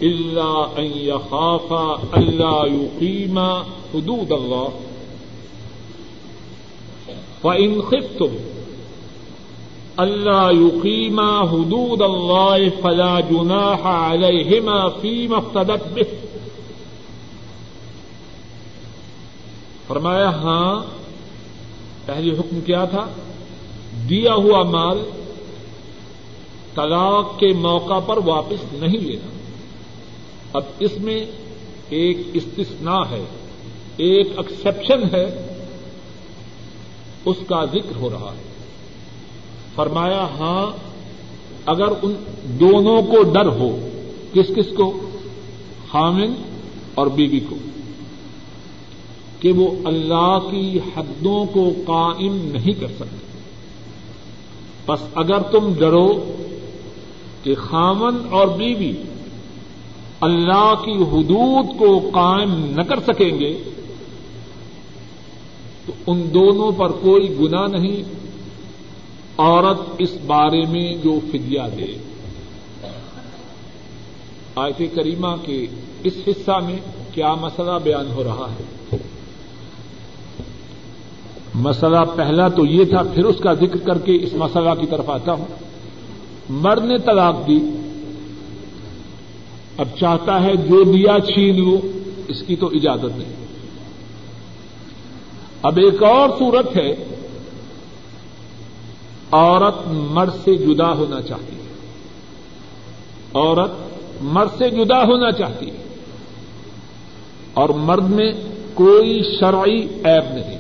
اللہ خافا اللہ یقیما حدود اللہ فإن خفتم اللہ یقیما حدود اللہ فلا جناح علیہما فيما افتدت به۔ فرمایا ہاں پہلی حکم کیا تھا؟ دیا ہوا مال طلاق کے موقع پر واپس نہیں لینا۔ اب اس میں ایک استثناء ہے، ایک ایکسپشن ہے، اس کا ذکر ہو رہا ہے۔ فرمایا ہاں اگر ان دونوں کو ڈر ہو، کس کس کو؟ خامن اور بیوی کو۔ کہ وہ اللہ کی حدوں کو قائم نہیں کر سکتے۔ بس اگر تم ڈرو کہ خامن اور بیوی اللہ کی حدود کو قائم نہ کر سکیں گے، تو ان دونوں پر کوئی گنا نہیں۔ عورت اس بارے میں جو فدیا دے۔ آیت کریمہ کے اس حصہ میں کیا مسئلہ بیان ہو رہا ہے؟ مسئلہ پہلا تو یہ تھا، پھر اس کا ذکر کر کے اس مسئلہ کی طرف آتا ہوں۔ مرد نے طلاق دی۔ اب چاہتا ہے جو دیا چھین لو، اس کی تو اجازت نہیں۔ اب ایک اور صورت ہے، عورت مرد سے جدا ہونا چاہتی ہے۔ عورت مرد سے جدا ہونا چاہتی ہے۔ اور مرد میں کوئی شرعی عیب نہیں۔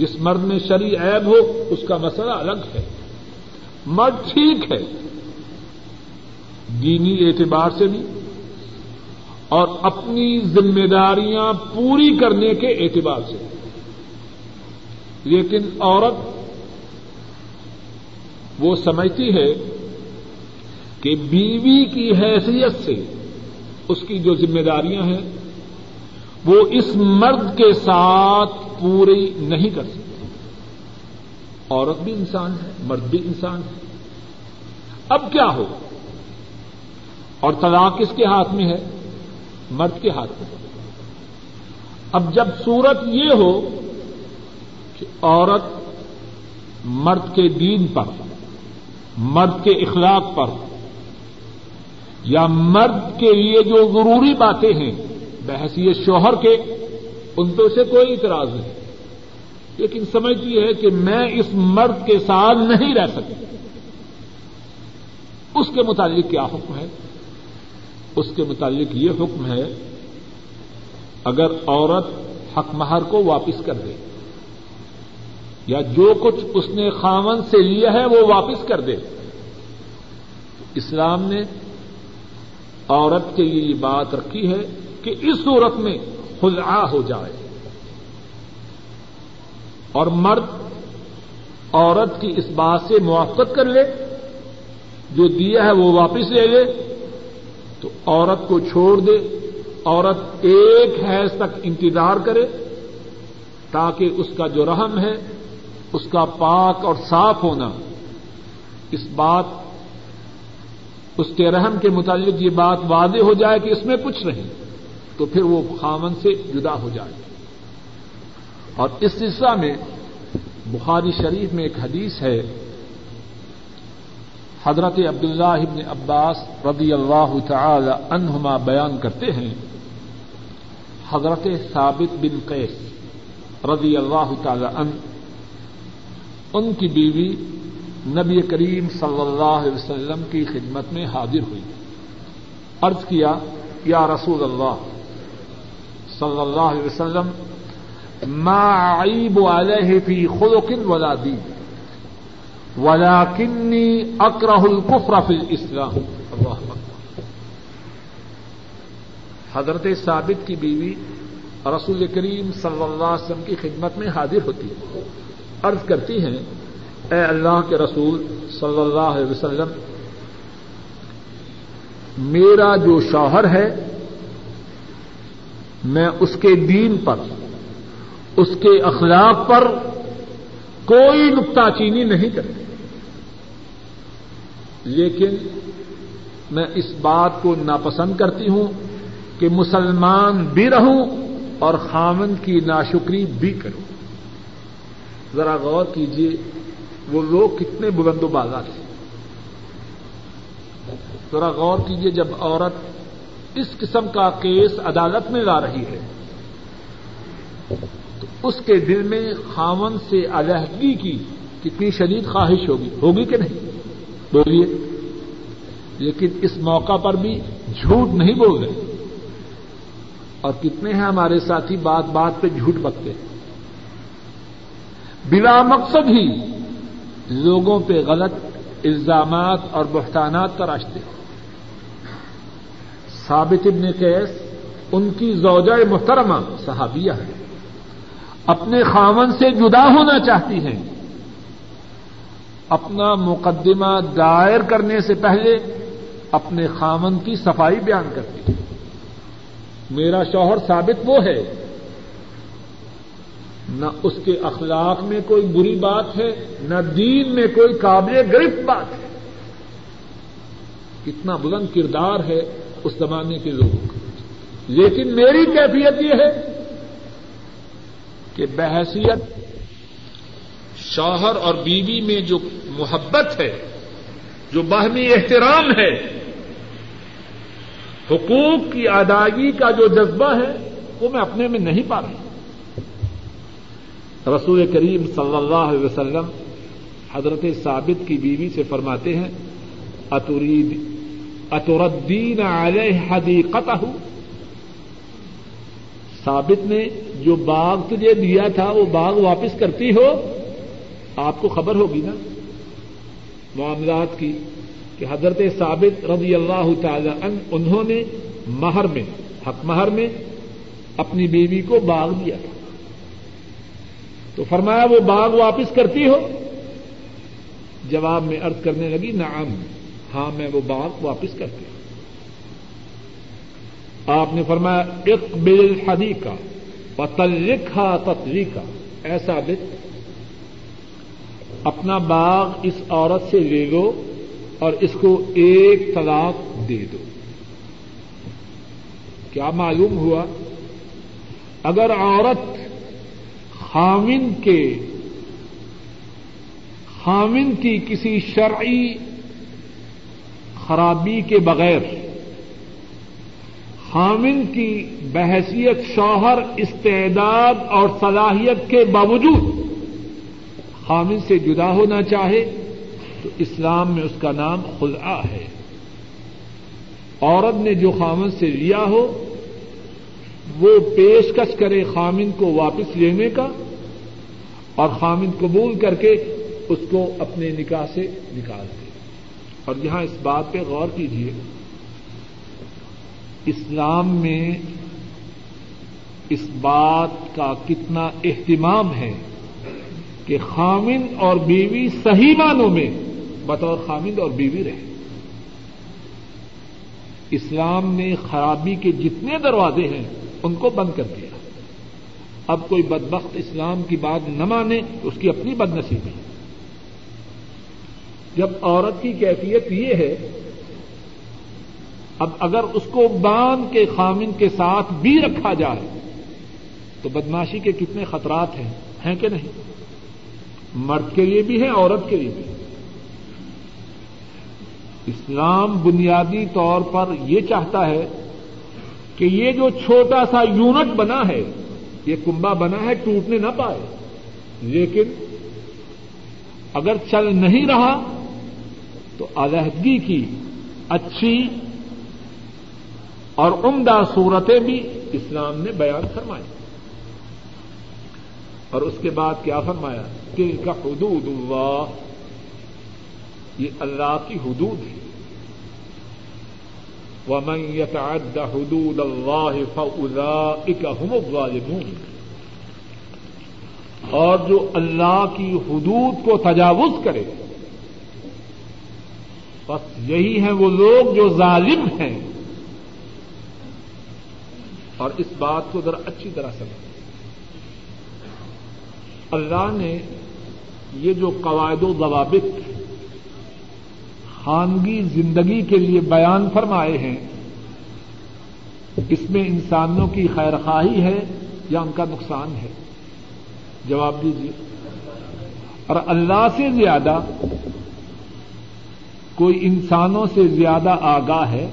جس مرد میں شرعی عیب ہو، اس کا مسئلہ الگ ہے۔ مرد ٹھیک ہے، دینی اعتبار سے بھی، اور اپنی ذمہ داریاں پوری کرنے کے اعتبار سے۔ لیکن عورت وہ سمجھتی ہے کہ بیوی کی حیثیت سے اس کی جو ذمہ داریاں ہیں، وہ اس مرد کے ساتھ پوری نہیں کر سکتی عورت بھی انسان ہے، مرد بھی انسان ہے۔ اب کیا ہو؟ اور طلاق کس کے ہاتھ میں ہے؟ مرد کے ہاتھ میں۔ اب جب صورت یہ ہو کہ عورت مرد کے دین پر مرد کے اخلاق پر یا مرد کے لیے جو ضروری باتیں ہیں بحثیت شوہر کے ان پہ اسے کوئی اعتراض نہیں۔ لیکن سمجھتی ہے کہ میں اس مرد کے ساتھ نہیں رہ سکتی اس کے متعلق کیا حکم ہے؟ اس کے متعلق یہ حکم ہے، اگر عورت حق مہر کو واپس کر دے، یا جو کچھ اس نے خامن سے لیا ہے وہ واپس کر دے۔ اسلام نے عورت کے لیے یہ بات رکھی ہے کہ اس صورت میں خلع ہو جائے۔ اور مرد عورت کی اس بات سے موافقت کر لے، جو دیا ہے وہ واپس لے لے، تو عورت کو چھوڑ دے۔ عورت ایک حیض تک انتظار کرے، تاکہ اس کا جو رحم ہے، اس کا پاک اور صاف ہونا۔ اس بات، اس کے رحم کے متعلق یہ بات واضح ہو جائے کہ اس میں کچھ نہیں۔ تو پھر وہ خامن سے جدا ہو جائے۔ اور اس سلسلہ میں بخاری شریف میں ایک حدیث ہے، حضرت عبداللہ ابن عباس رضی اللہ تعالی عنہما بیان کرتے ہیں، حضرت ثابت بن قیس رضی اللہ تعالی عنہ، ان کی بیوی نبی کریم صلی اللہ علیہ وسلم کی خدمت میں حاضر ہوئی۔ عرض کیا، یا رسول اللہ صلی اللہ علیہ وسلم، ما عیب علیہ فی خلق ولا دین ولاکنی اکرہ القفر فی الاسلام۔ اللہ حضرت ثابت کی بیوی رسول کریم صلی اللہ علیہ وسلم کی خدمت میں حاضر ہوتی ہے۔ عرض کرتی ہیں، اے اللہ کے رسول صلی اللہ علیہ وسلم، میرا جو شوہر ہے میں اس کے دین پر، اس کے اخلاق پر کوئی نقطہ چینی نہیں کرتی لیکن میں اس بات کو ناپسند کرتی ہوں کہ مسلمان بھی رہوں اور خامن کی ناشکری بھی کروں۔ ذرا غور کیجیے وہ لوگ کتنے بلند و بالا تھے ذرا غور کیجیے جب عورت اس قسم کا کیس عدالت میں لا رہی ہے۔ تو اس کے دل میں خامن سے علیحدگی کی کتنی شدید خواہش ہوگی ہوگی کہ نہیں؟ بولیے۔ لیکن اس موقع پر بھی جھوٹ نہیں بول رہے اور کتنے ہیں ہمارے ساتھی بات بات پہ جھوٹ بکتے۔ ہیں بلا مقصد ہی لوگوں پہ غلط الزامات اور بحتانات تراشتے۔ ہیں ثابت ابن کیس ان کی زوجہ محترمہ صحابیہ ہے اپنے خامن سے جدا ہونا چاہتی ہیں۔ اپنا مقدمہ دائر کرنے سے پہلے اپنے خامن کی صفائی بیان کرتی ہیں۔ میرا شوہر ثابت وہ ہے، نہ اس کے اخلاق میں کوئی بری بات ہے، نہ دین میں کوئی قابل گرفت بات ہے۔ کتنا بلند کردار ہے اس زمانے کے لوگوں کا لیکن میری کیفیت یہ ہے کہ بحثیت شوہر اور بیوی میں جو محبت ہے، جو باہمی احترام ہے، حقوق کی ادائیگی کا جو جذبہ ہے، وہ میں اپنے میں نہیں پا رہا۔ رسول کریم صلی اللہ علیہ وسلم حضرت ثابت کی بیوی سے فرماتے ہیں، اترید اتردین علیہ حدیقتہ ثابت نے جو باغ تجھے دیا تھا، وہ باغ واپس کرتی ہو، آپ کو خبر ہوگی نا؟ معاملات کی کہ حضرت ثابت رضی اللہ تعالی عنہ، انہوں نے مہر میں، حق مہر میں اپنی بیوی کو باغ دیا تھا۔ تو فرمایا، وہ باغ واپس کرتی ہو؟ جواب میں ارد کرنے لگی، نعم۔ ہاں میں وہ باغ واپس کرتی ہوں۔ آپ نے فرمایا، اقبل حدی کا پتلکھا تتری کا۔ ایسا بت اپنا باغ اس عورت سے لے لو اور اس کو ایک طلاق دے دو۔ کیا معلوم ہوا؟ اگر عورت خامن کے خامن کی کسی شرعی خرابی کے بغیر خامن کی بحثیت، شوہر، استعداد اور صلاحیت کے باوجود خامن سے جدا ہونا چاہے تو اسلام میں اس کا نام خلا ہے۔ عورت نے جو خامن سے لیا ہو، وہ پیشکش کرے خامن کو واپس لینے کا اور خامن قبول کر کے اس کو اپنے نکاح سے نکال دے۔ اور یہاں اس بات پہ غور کیجیے اسلام میں اس بات کا کتنا اہتمام ہے کہ خامن اور بیوی صحیح معنوں میں بطور خامد اور بیوی رہے۔ اسلام نے خرابی کے جتنے دروازے ہیں، ان کو بند کر دیا۔ اب کوئی بدبخت اسلام کی بات نہ مانے، اس کی اپنی بد نصیبی ہے جب عورت کی کیفیت یہ ہے، اب اگر اس کو باندھ کے خامن کے ساتھ بھی رکھا جائے، تو بدماشی کے کتنے خطرات ہیں ہیں کہ نہیں؟ مرد کے لیے بھی ہے عورت کے لیے بھی اسلام بنیادی طور پر یہ چاہتا ہے کہ یہ جو چھوٹا سا یونٹ بنا ہے، یہ کنبا بنا ہے، ٹوٹنے نہ پائے۔ لیکن اگر چل نہیں رہا تو علیحدگی کی اچھی اور عمدہ صورتیں بھی اسلام نے بیان فرمائی۔ اور اس کے بعد کیا فرمایا؟ کہ کا حدود اللہ۔ یہ اللہ کی حدود ہے ومن يتعد حدود الله فأولئك هم الظالمون۔ اور جو اللہ کی حدود کو تجاوز کرے بس یہی ہیں وہ لوگ جو ظالم ہیں۔ اور اس بات کو ذرا اچھی طرح سمجھ اللہ نے یہ جو قواعد و ضوابط خانگی زندگی کے لیے بیان فرمائے ہیں، اس میں انسانوں کی خیر خواہی ہے یا ان کا نقصان ہے؟ جواب دیجیے اور اللہ سے زیادہ کوئی انسانوں سے زیادہ آگاہ ہے،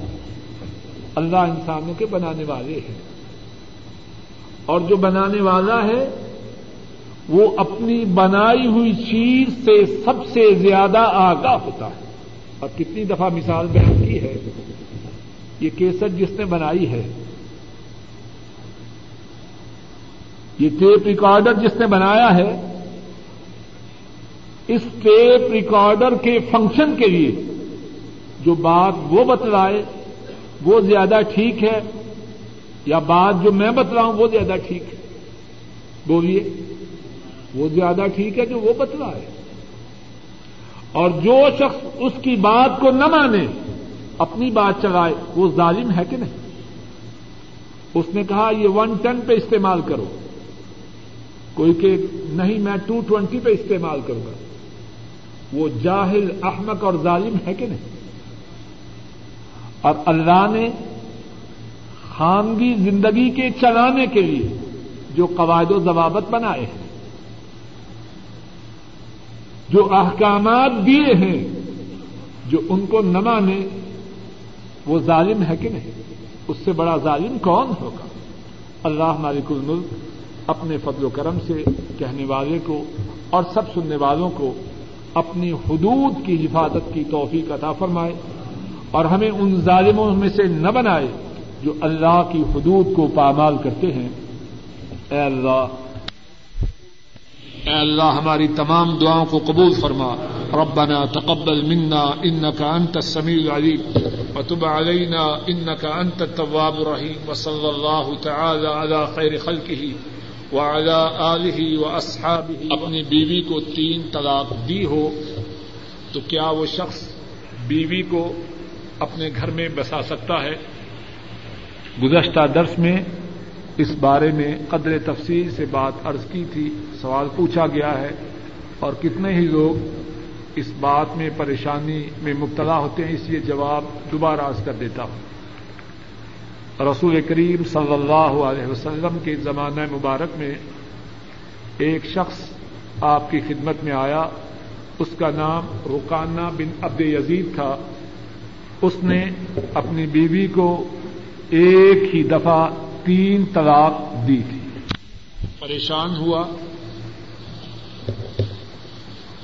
اللہ انسانوں کے بنانے والے ہیں۔ اور جو بنانے والا ہے، وہ اپنی بنائی ہوئی چیز سے سب سے زیادہ آگاہ ہوتا ہے۔ اور کتنی دفعہ مثال بیان کی ہے، یہ کیسٹ جس نے بنائی ہے، یہ ٹیپ ریکارڈر جس نے بنایا ہے، اس ٹیپ ریکارڈر کے فنکشن کے لیے جو بات وہ بتلائے وہ زیادہ ٹھیک ہے یا بات جو میں بتلاؤں وہ زیادہ ٹھیک ہے؟ بولیے، وہ زیادہ ٹھیک ہے جو وہ بتلائے۔ اور جو شخص اس کی بات کو نہ مانے، اپنی بات چلائے، وہ ظالم ہے کہ نہیں؟ اس نے کہا، یہ ون ٹین پہ استعمال کرو۔ کوئی کہ نہیں، میں ٹو ٹوینٹی پہ استعمال کروں گا۔ وہ جاہل، احمق اور ظالم ہے کہ نہیں؟ اور اللہ نے خانگی زندگی کے چلانے کے لیے جو قواعد و ضوابط بنائے ہیں، جو احکامات دیے ہیں، جو ان کو نہ مانے، وہ ظالم ہے کہ نہیں؟ اس سے بڑا ظالم کون ہوگا؟ اللہ مالک الملک اپنے فضل و کرم سے کہنے والے کو اور سب سننے والوں کو اپنی حدود کی حفاظت کی توفیق عطا فرمائے۔ اور ہمیں ان ظالموں میں سے نہ بنائے جو اللہ کی حدود کو پامال کرتے ہیں۔ اے اللہ اے اللہ، ہماری تمام دعاؤں کو قبول فرما۔ ربنا تقبل منا انك انت السميع العليم وتب علينا انك انت التواب الرحيم وصلى الله تعالى على خير خلقه وعلى اله واصحابه اپنی بیوی کو تین طلاق دی ہو تو کیا وہ شخص بیوی کو اپنے گھر میں بسا سکتا ہے۔ گزشتہ درس میں اس بارے میں قدر تفصیل سے بات عرض کی تھی، سوال پوچھا گیا ہے اور کتنے ہی لوگ اس بات میں پریشانی میں مبتلا ہوتے ہیں، اس لیے جواب دوبارہ عرض کر دیتا ہوں۔ رسول کریم صلی اللہ علیہ وسلم کے زمانہ مبارک میں ایک شخص آپ کی خدمت میں آیا۔ اس کا نام رکانہ بن عبد یزید تھا۔ اس نے اپنی بیوی کو ایک ہی دفعہ تین طلاق دی تھی۔ پریشان ہوا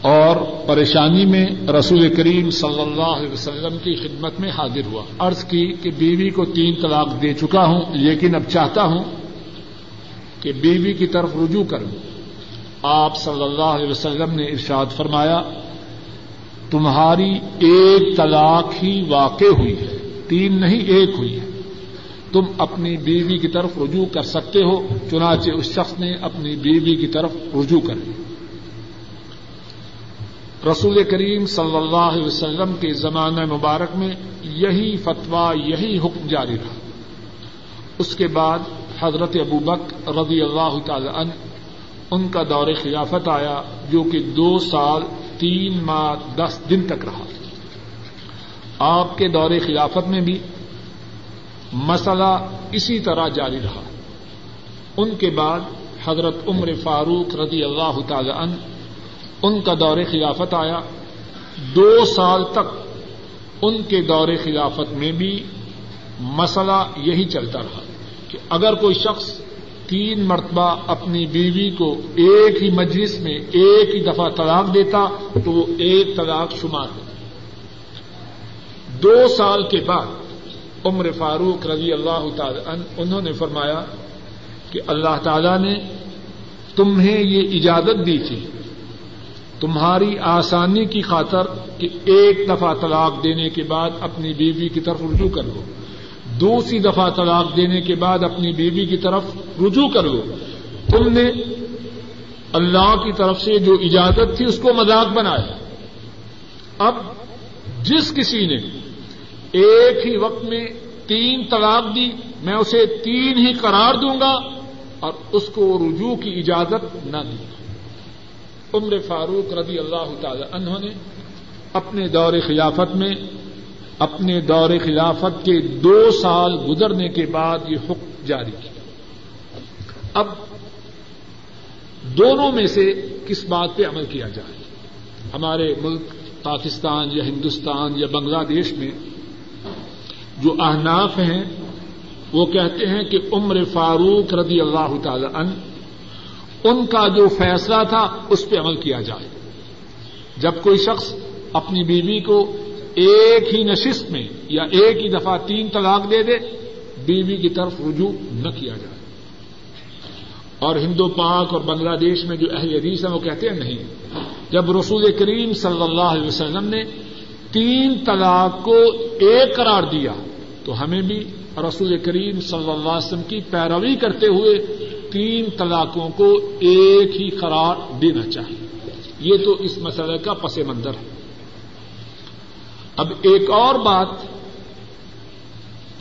اور پریشانی میں رسول کریم صلی اللہ علیہ وسلم کی خدمت میں حاضر ہوا۔ عرض کی کہ بیوی کو تین طلاق دے چکا ہوں، لیکن اب چاہتا ہوں کہ بیوی کی طرف رجوع کروں۔ آپ صلی اللہ علیہ وسلم نے ارشاد فرمایا تمہاری ایک طلاق ہی واقع ہوئی ہے، تین نہیں، ایک ہوئی ہے۔ تم اپنی بیوی کی طرف رجوع کر سکتے ہو، چنانچہ اس شخص نے اپنی بیوی کی طرف رجوع کر لی رسول کریم صلی اللہ علیہ وسلم کے زمانہ مبارک میں یہی فتویٰ، یہی حکم جاری رہا۔ اس کے بعد حضرت ابو بک رضی اللہ تعالی عنہ، ان کا دور خلافت آیا جو کہ دو سال تین ماہ دس دن تک رہا۔ آپ کے دور خلافت میں بھی مسئلہ اسی طرح جاری رہا۔ ان کے بعد حضرت عمر فاروق رضی اللہ تعالی عنہ، ان کا دور خلافت آیا۔ دو سال تک ان کے دور خلافت میں بھی مسئلہ یہی چلتا رہا کہ اگر کوئی شخص تین مرتبہ اپنی بیوی کو ایک ہی مجلس میں ایک ہی دفعہ طلاق دیتا تو وہ ایک طلاق شمار ہوتا دو سال کے بعد عمر فاروق رضی اللہ تعالی انہوں نے فرمایا کہ اللہ تعالی نے تمہیں یہ اجازت دی تھی، تمہاری آسانی کی خاطر کہ ایک دفعہ طلاق دینے کے بعد اپنی بیوی کی طرف رجوع کر لو دوسری دفعہ طلاق دینے کے بعد اپنی بیوی کی طرف رجوع کر لو۔ تم نے اللہ کی طرف سے جو اجازت تھی اس کو مذاق بنایا۔ اب جس کسی نے ایک ہی وقت میں تین طلاق دی، میں اسے تین ہی قرار دوں گا اور اس کو رجوع کی اجازت نہ دی عمر فاروق رضی اللہ تعالی عنہ نے اپنے دور خلافت میں اپنے دور خلافت کے دو سال گزرنے کے بعد یہ حکم جاری کیا۔ اب دونوں میں سے کس بات پہ عمل کیا جائے؟ ہمارے ملک پاکستان یا ہندوستان یا بنگلہ دیش میں جو احناف ہیں، وہ کہتے ہیں کہ عمر فاروق رضی اللہ تعالی عنہ، ان کا جو فیصلہ تھا، اس پہ عمل کیا جائے۔ جب کوئی شخص اپنی بیوی کو ایک ہی نشست میں یا ایک ہی دفعہ تین طلاق دے دے، بیوی کی طرف رجوع نہ کیا جائے۔ اور ہندو پاک اور بنگلہ دیش میں جو اہل حدیث ہیں وہ کہتے ہیں نہیں۔ جب رسول کریم صلی اللہ علیہ وسلم نے تین طلاق کو ایک قرار دیا، تو ہمیں بھی رسول کریم صلی اللہ علیہ وسلم کی پیروی کرتے ہوئے تین طلاقوں کو ایک ہی قرار دینا چاہیے۔ یہ تو اس مسئلے کا پس منظر ہے۔ ب ایک اور بات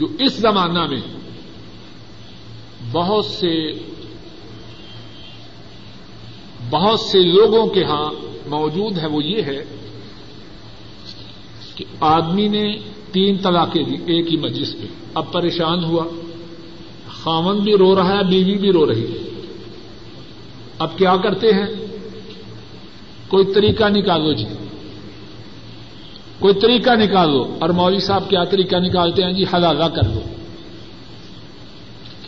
جو اس زمانہ میں بہت سے بہت سے لوگوں کے ہاں موجود ہے وہ یہ ہے کہ آدمی نے تین طلاقیں دی ایک ہی مجلس پہ۔ اب پریشان ہوا۔ خامن بھی رو رہا ہے، بیوی بھی رو رہی ہے۔ اب کیا کرتے ہیں؟ کوئی طریقہ نکالو جی۔ کوئی طریقہ نکالو اور مولوی صاحب کیا طریقہ نکالتے ہیں؟ جی حلالہ کر لو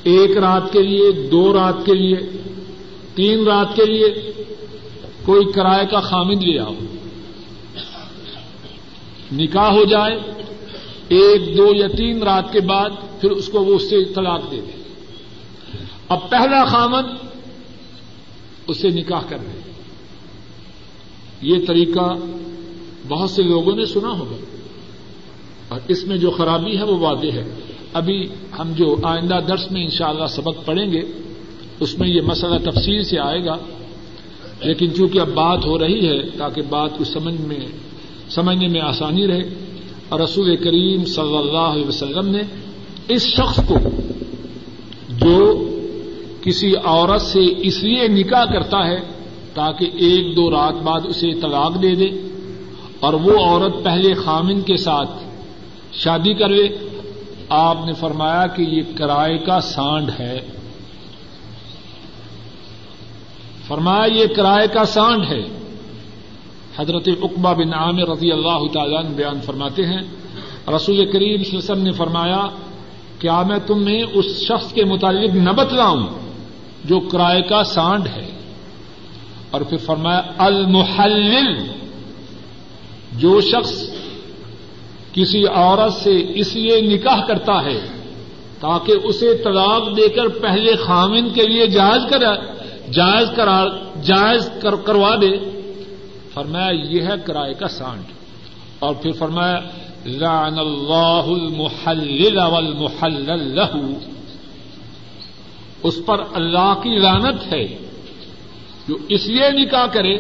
ایک رات کے لیے، دو رات کے لیے، تین رات کے لیے کوئی کرائے کا خامد لے آؤ۔ نکاح ہو جائے، ایک، دو یا تین رات کے بعد پھر اس کو وہ اس سے طلاق دے دے اب پہلا خامد اسے نکاح کر رہے یہ طریقہ بہت سے لوگوں نے سنا ہوگا۔ اور اس میں جو خرابی ہے وہ واضح ہے۔ ابھی ہم جو آئندہ درس میں انشاءاللہ سبق پڑھیں گے، اس میں یہ مسئلہ تفصیل سے آئے گا۔ لیکن چونکہ اب بات ہو رہی ہے، تاکہ بات کو سمجھ میں سمجھنے میں آسانی رہے۔ اور رسول کریم صلی اللہ علیہ وسلم نے اس شخص کو جو کسی عورت سے اس لیے نکاح کرتا ہے تاکہ ایک دو رات بعد اسے طلاق دے دے۔ اور وہ عورت پہلے خامن کے ساتھ شادی کر لے آپ نے فرمایا کہ یہ کرائے کا سانڈ ہے۔ فرمایا یہ کرائے کا سانڈ ہے۔ حضرت اقبا بن عامر رضی اللہ تعالیٰ نے بیان فرماتے ہیں۔ رسول کریم صلی اللہ علیہ وسلم نے فرمایا کیا میں تمہیں اس شخص کے متعلق نہ بتلاؤں جو کرائے کا سانڈ ہے۔ اور پھر فرمایا، المحلل۔ جو شخص کسی عورت سے اس لیے نکاح کرتا ہے تاکہ اسے طلاق دے کر پہلے خامن کے لیے جائز کرا جائز کرا جائز کر کروا دے۔ فرمایا یہ ہے کرائے کا سانڈ اور پھر فرمایا، لعن اللہ المحلل والمحلل له اس پر اللہ کی لانت ہے جو اس لیے نکاح کرے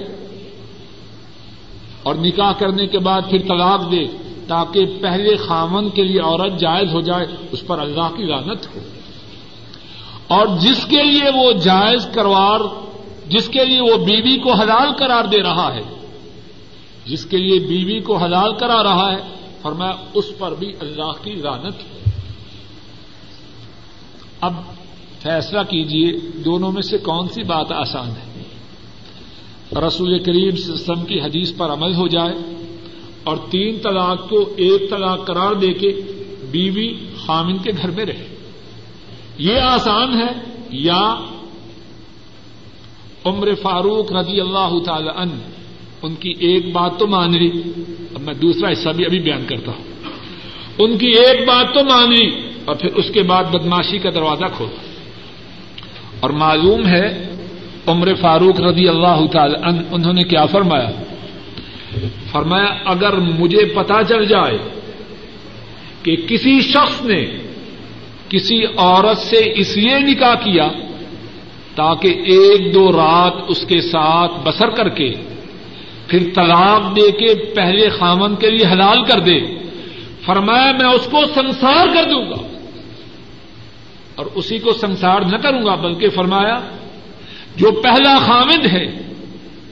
اور نکاح کرنے کے بعد پھر طلاق دے تاکہ پہلے خامن کے لیے عورت جائز ہو جائے، اس پر اللہ کی لانت ہو۔ اور جس کے لیے وہ جائز کروار، جس کے لیے وہ بیوی کو حلال قرار دے رہا ہے، جس کے لیے بیوی کو حلال کرا رہا ہے، فرمایا اس پر بھی اللہ کی لانت ہے اب فیصلہ کیجیے دونوں میں سے کون سی بات آسان ہے؟ رسول کریم وسلم کی حدیث پر عمل ہو جائے اور تین طلاق کو ایک طلاق قرار دے کے بیوی خامن کے گھر میں رہے۔ یہ آسان ہے۔ یا عمر فاروق رضی اللہ تعالی عنہ، ان کی ایک بات تو مان لی۔ اب میں دوسرا حصہ بھی ابھی بیان کرتا ہوں۔ ان کی ایک بات تو مان لی اور پھر اس کے بعد بدماشی کا دروازہ کھولا اور معلوم ہے عمر فاروق رضی اللہ تعالی انہوں نے کیا فرمایا؟ فرمایا، اگر مجھے پتا چل جائے کہ کسی شخص نے کسی عورت سے اس لیے نکاح کیا تاکہ ایک دو رات اس کے ساتھ بسر کر کے، پھر طلاق دے کے پہلے خامن کے لیے حلال کر دے، فرمایا، میں اس کو سنسار کر دوں گا۔ اور اسی کو سنسار نہ کروں گا، بلکہ فرمایا جو پہلا خامد ہے،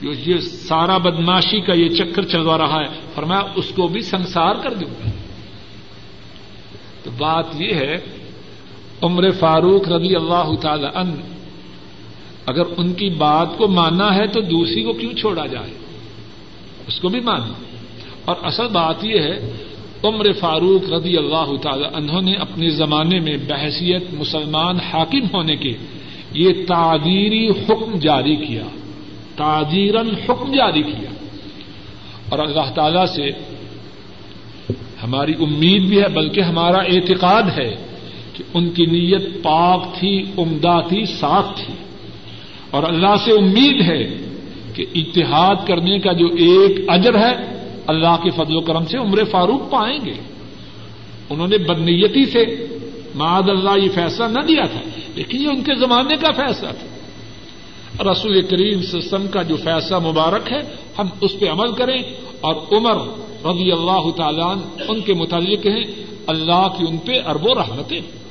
جو یہ سارا بدماشی کا یہ چکر چلوا رہا ہے، فرمایا اس کو بھی سنسار کر دوں گا۔ تو بات یہ ہے، عمر فاروق رضی اللہ تعالی ان اگر ان کی بات کو ماننا ہے تو دوسری کو کیوں چھوڑا جائے؟ اس کو بھی مانا اور اصل بات یہ ہے، عمر فاروق رضی اللہ تعالی انہوں نے اپنے زمانے میں بحثیت، مسلمان حاکم ہونے کے یہ تعدیری حکم جاری کیا تعدیرن حکم جاری کیا اور اللہ تعالی سے ہماری امید بھی ہے بلکہ ہمارا اعتقاد ہے کہ ان کی نیت پاک تھی، عمدہ تھی صاف تھی۔ اور اللہ سے امید ہے کہ اتحاد کرنے کا جو ایک اجر ہے، اللہ کے فضل و کرم سے عمر فاروق پائیں گے۔ انہوں نے بدنیتی سے معاد اللہ یہ فیصلہ نہ دیا تھا۔ لیکن یہ ان کے زمانے کا فیصلہ تھا۔ رسول کریم سسم کا جو فیصلہ مبارک ہے، ہم اس پہ عمل کریں۔ اور عمر رضی اللہ تعالیٰ ان کے متعلق ہیں، اللہ کی ان پہ ارب و رحمتیں۔